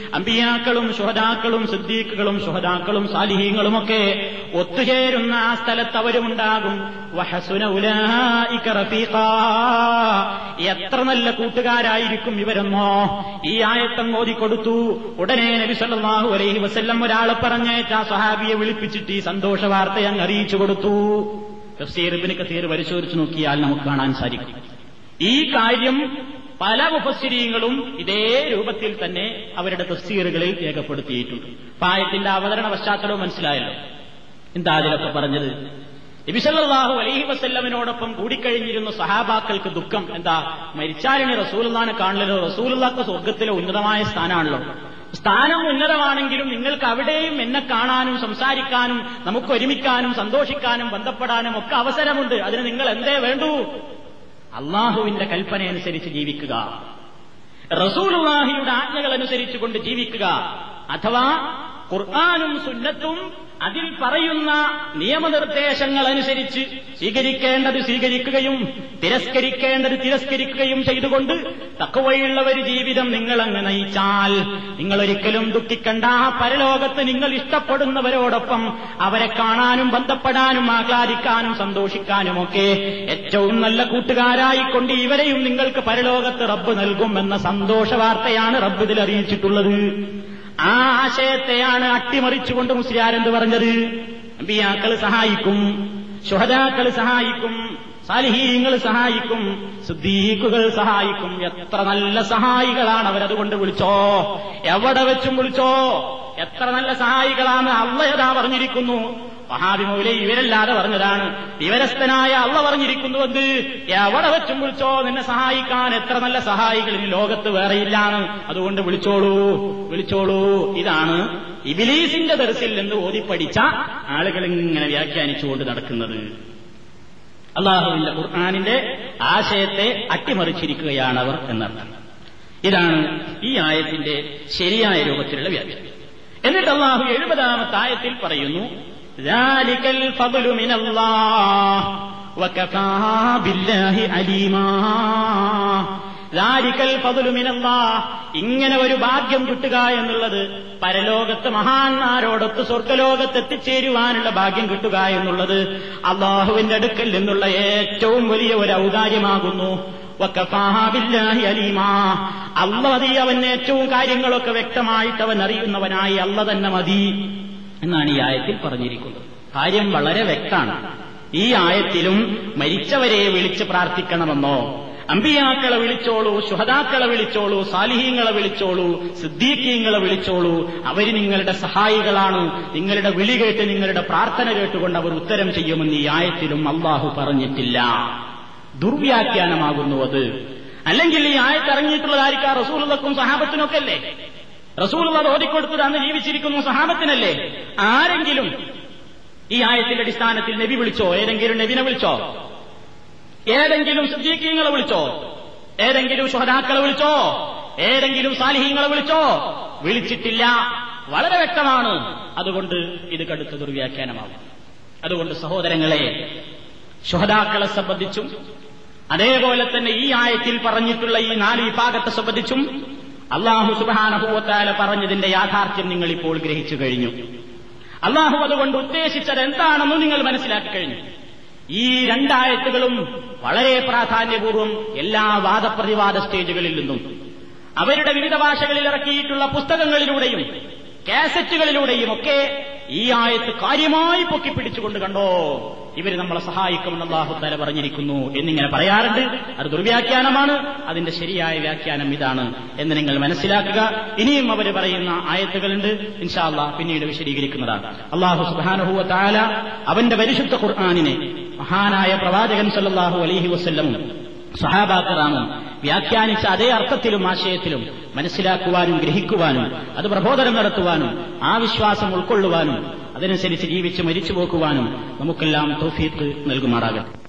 അമ്പിയാക്കളും ശുഹദാക്കളും സിദ്ദീഖുകളും ശുഹദാക്കളും സാലിഹീങ്ങളുമൊക്കെ ഒത്തുചേരുന്ന ആ സ്ഥലത്ത് അവരുമുണ്ടാകും. എത്ര നല്ല കൂട്ടുകാരായിരിക്കും ഇവരെന്നോ. ഈ ആയത്തം ഓതിക്കൊടുത്തു. ഉടനെ നബി സല്ലാഹു അലൈഹി വസ്ല്ലം ഒരാളെ പറഞ്ഞേറ്റ ആ സഹാബിയെ വിളിപ്പിച്ചിട്ട് ഈ സന്തോഷ വാർത്ത അങ്ങ് അറിയിച്ചു കൊടുത്തു. തഫ്സീർ കസീർ പരിശോധിച്ചു നോക്കിയാൽ നമുക്ക് കാണാൻ സാധിക്കും. ഈ കാര്യം പല മുഫസ്സിരീങ്ങളും ഇതേ രൂപത്തിൽ തന്നെ അവരുടെ തഫ്സീറുകളിൽ രേഖപ്പെടുത്തിയിട്ടുണ്ട്. പായത്തിന്റെ അവതരണ പശ്ചാത്തലവും മനസ്സിലായല്ലോ. എന്താ അതിലൊക്കെ പറഞ്ഞത്? നബിസല്ലാഹു അലൈഹി വസല്ലമിനോടൊപ്പം കൂടിക്കഴിഞ്ഞിരുന്ന സഹാബാക്കൾക്ക് ദുഃഖം. എന്താ? മരിച്ചാലിന് റസൂലുള്ളാനെ കാണില്ലല്ലോ റസൂലുള്ളാക്ക് സ്വർഗത്തിലെ ഉന്നതമായ സ്ഥാനമാണല്ലോ സ്ഥാനം ഉന്നതമാണെങ്കിലും നിങ്ങൾക്ക് അവിടെയും എന്നെ കാണാനും സംസാരിക്കാനും നമുക്ക് ഒരുമിക്കാനും സന്തോഷിക്കാനും ബന്ധപ്പെടാനും ഒക്കെ അവസരമുണ്ട്. അതിന് നിങ്ങൾ എന്തേ വേണ്ടൂ? അള്ളാഹുവിന്റെ കൽപ്പന അനുസരിച്ച് ജീവിക്കുക. റസൂലുള്ളാഹിയുടെ ആജ്ഞകൾ അനുസരിച്ചുകൊണ്ട് ജീവിക്കുക. അഥവാ ഖുർആാനും സുന്നത്തും അതിൽ പറയുന്ന നിയമനിർദ്ദേശങ്ങൾ അനുസരിച്ച് സ്വീകരിക്കേണ്ടത് സ്വീകരിക്കുകയും തിരസ്കരിക്കേണ്ടത് തിരസ്കരിക്കുകയും ചെയ്തുകൊണ്ട് തക്കവയുള്ള ഒരു ജീവിതം നിങ്ങൾ അങ്ങ് നയിച്ചാൽ നിങ്ങൾ ഒരിക്കലും ദുഃഖിക്കണ്ട പരലോകത്ത് നിങ്ങൾ ഇഷ്ടപ്പെടുന്നവരോടൊപ്പം അവരെ കാണാനും ബന്ധപ്പെടാനും ആഹ്ലാദിക്കാനും സന്തോഷിക്കാനുമൊക്കെ ഏറ്റവും നല്ല കൂട്ടുകാരായിക്കൊണ്ട് ഇവരെയും നിങ്ങൾക്ക് പരലോകത്ത് റബ്ബ് നൽകും എന്ന സന്തോഷ വാർത്തയാണ് റബ്ബ് ഇതിൽ അറിയിച്ചിട്ടുള്ളത്. ആ ആശയത്തെയാണ് അട്ടിമറിച്ചുകൊണ്ട് മുസ്ലിയാരെന്ത് പറഞ്ഞത്? അമ്പിയാക്കൾ സഹായിക്കും ശുഹദാക്കൾ സഹായിക്കും സാലിഹീങ്ങൾ സഹായിക്കും സുദ്ദീഖുകൾ സഹായിക്കും. എത്ര നല്ല സഹായികളാണ് അവരതുകൊണ്ട് വിളിച്ചോ? എവിടെ വെച്ചും വിളിച്ചോ? എത്ര നല്ല സഹായികളാണ് അള്ളയതാ പറഞ്ഞിരിക്കുന്നു? മഹാബി ഇവരല്ലാതെ പറഞ്ഞതാണ്. വിവരസ്ഥനായ അള്ള പറഞ്ഞിരിക്കുന്നു എന്ത്? എവിടെ വെച്ചും വിളിച്ചോ? നിന്നെ സഹായിക്കാൻ എത്ര നല്ല സഹായികൾ ഇനി ലോകത്ത് വേറെയില്ലാണ് അതുകൊണ്ട് വിളിച്ചോളൂ വിളിച്ചോളൂ. ഇതാണ് ഇബിലീസിന്റെ ദർസിൽ നിന്ന് ഓതി പഠിച്ച ആളുകൾ ഇങ്ങനെ വ്യാഖ്യാനിച്ചുകൊണ്ട് നടക്കുന്നത്. അള്ളാഹുവിന്റെ ഖുർആാനിന്റെ ആശയത്തെ അട്ടിമറിച്ചിരിക്കുകയാണ് അവർ എന്നർത്ഥം. ഇതാണ് ഈ ആയത്തിന്റെ ശരിയായ രൂപത്തിലുള്ള വ്യാഖ്യാനം. എന്നിട്ട് അള്ളാഹു എഴുപതാമത്തെ ആയത്തിൽ പറയുന്നു അലീമാ. ലാരിക്കൽ പതുലുമിനെന്താ ഇങ്ങനെ ഒരു ഭാഗ്യം കിട്ടുക എന്നുള്ളത് പരലോകത്ത് മഹാന്മാരോടൊത്ത് സ്വർഗലോകത്ത് എത്തിച്ചേരുവാനുള്ള ഭാഗ്യം കിട്ടുക എന്നുള്ളത് അള്ളാഹുവിന്റെ അടുക്കൽ നിന്നുള്ള ഏറ്റവും വലിയ ഒരു ഔദാര്യമാകുന്നു. അള്ള മതി അവൻ ഏറ്റവും കാര്യങ്ങളൊക്കെ വ്യക്തമായിട്ട് അവൻ അറിയുന്നവനായി അല്ല തന്നെ മതി എന്നാണ് ഈ ആയത്തിൽ പറഞ്ഞിരിക്കുന്നത്. കാര്യം വളരെ വ്യക്തമാണ്. ഈ ആയത്തിലും മരിച്ചവരെ വിളിച്ച് പ്രാർത്ഥിക്കണമെന്നോ അമ്പിയാക്കളെ വിളിച്ചോളൂ ശുഹദാക്കളെ വിളിച്ചോളൂ സാലിഹീങ്ങളെ വിളിച്ചോളൂ സിദ്ദീഖീങ്ങളെ വിളിച്ചോളൂ. അവർ നിങ്ങളുടെ സഹായികളാണ്. നിങ്ങളുടെ വിളി കേട്ട് നിങ്ങളുടെ പ്രാർത്ഥന കേട്ടുകൊണ്ട് അവർ ഉത്തരം ചെയ്യുമെന്ന് ഈ ആയത്തിലും അള്ളാഹു പറഞ്ഞിട്ടില്ല. ദുർവ്യാഖ്യാനമാകുന്നു അത്. അല്ലെങ്കിൽ ഈ ആയത്തിറങ്ങിയിട്ടുള്ളതായിരിക്കാം റസൂലുള്ളക്കും സഹാബത്തിനൊക്കെ അല്ലേ റസൂലുള്ള ഓടിക്കൊടുത്തത് അന്ന് ജീവിച്ചിരിക്കുന്നു സഹാബത്തിനല്ലേ? ആരെങ്കിലും ഈ ആയത്തിന്റെ അടിസ്ഥാനത്തിൽ നബി വിളിച്ചോ ഏതെങ്കിലും നബിനെ വിളിച്ചോ ഏതെങ്കിലും സിദ്ദീഖീങ്ങളെ വിളിച്ചോ? ഏതെങ്കിലും ശുഹദാക്കളെ വിളിച്ചോ? ഏതെങ്കിലും സാലിഹീങ്ങളെ വിളിച്ചോ? വിളിച്ചിട്ടില്ല. വളരെ വ്യക്തമാണ്. അതുകൊണ്ട് ഇത് കടുത്ത ദുർവ്യാഖ്യാനമാകും. അതുകൊണ്ട് സഹോദരങ്ങളെ ശുഹദാക്കളെ സംബന്ധിച്ചും അതേപോലെ തന്നെ ഈ ആയത്തിൽ പറഞ്ഞിട്ടുള്ള ഈ നാല് വിഭാഗത്തെ സംബന്ധിച്ചും അള്ളാഹു സുബാനഭൂവത്താല പറഞ്ഞതിന്റെ യാഥാർത്ഥ്യം നിങ്ങൾ ഇപ്പോൾ ഗ്രഹിച്ചു കഴിഞ്ഞു. അള്ളാഹു അതുകൊണ്ട് ഉദ്ദേശിച്ചത് എന്താണെന്ന് നിങ്ങൾ മനസ്സിലാക്കി കഴിഞ്ഞു. ഈ രണ്ടായത്തുകളും വളരെ പ്രാധാന്യപൂർവം എല്ലാ വാദപ്രതിവാദ സ്റ്റേജുകളിൽ നിന്നും അവരുടെ വിവിധ ഭാഷകളിൽ ഇറക്കിയിട്ടുള്ള പുസ്തകങ്ങളിലൂടെയും കാസറ്റുകളിലൂടെയും ഒക്കെ ഈ ആയത്ത് കാര്യമായി പൊക്കിപ്പിടിച്ചുകൊണ്ട് കണ്ടോ? ഇവർ നമ്മളെ സഹായിക്കുമെന്ന് അള്ളാഹുത്താല പറഞ്ഞിരിക്കുന്നു എന്നിങ്ങനെ പറയാറുണ്ട്. അത് ദുർവ്യാഖ്യാനമാണ്. അതിന്റെ ശരിയായ വ്യാഖ്യാനം ഇതാണ് എന്ന് നിങ്ങൾ മനസ്സിലാക്കുക. ഇനിയും അവർ പറയുന്ന ആയത്തുകളുണ്ട്. ഇൻഷാല്ല പിന്നീട് വിശദീകരിക്കുന്നതാണ്. അള്ളാഹു സുബാനഹുവ താല അവന്റെ പരിശുദ്ധ ഖുർആാനിനെ മഹാനായ പ്രവാചകൻ സല്ലാഹു അലഹി വസ്ല്ലമും സഹാബാക്കറാമും വ്യാഖ്യാനിച്ച അതേ അർത്ഥത്തിലും ആശയത്തിലും മനസ്സിലാക്കുവാനും ഗ്രഹിക്കുവാനും അത് പ്രബോധനം നടത്തുവാനും ആ വിശ്വാസം ഉൾക്കൊള്ളുവാനും അതനുസരിച്ച് ജീവിച്ച് മരിച്ചു പോക്കുവാനും നമുക്കെല്ലാം തൗഫീഖ് നൽകുമാറാകട്ടെ.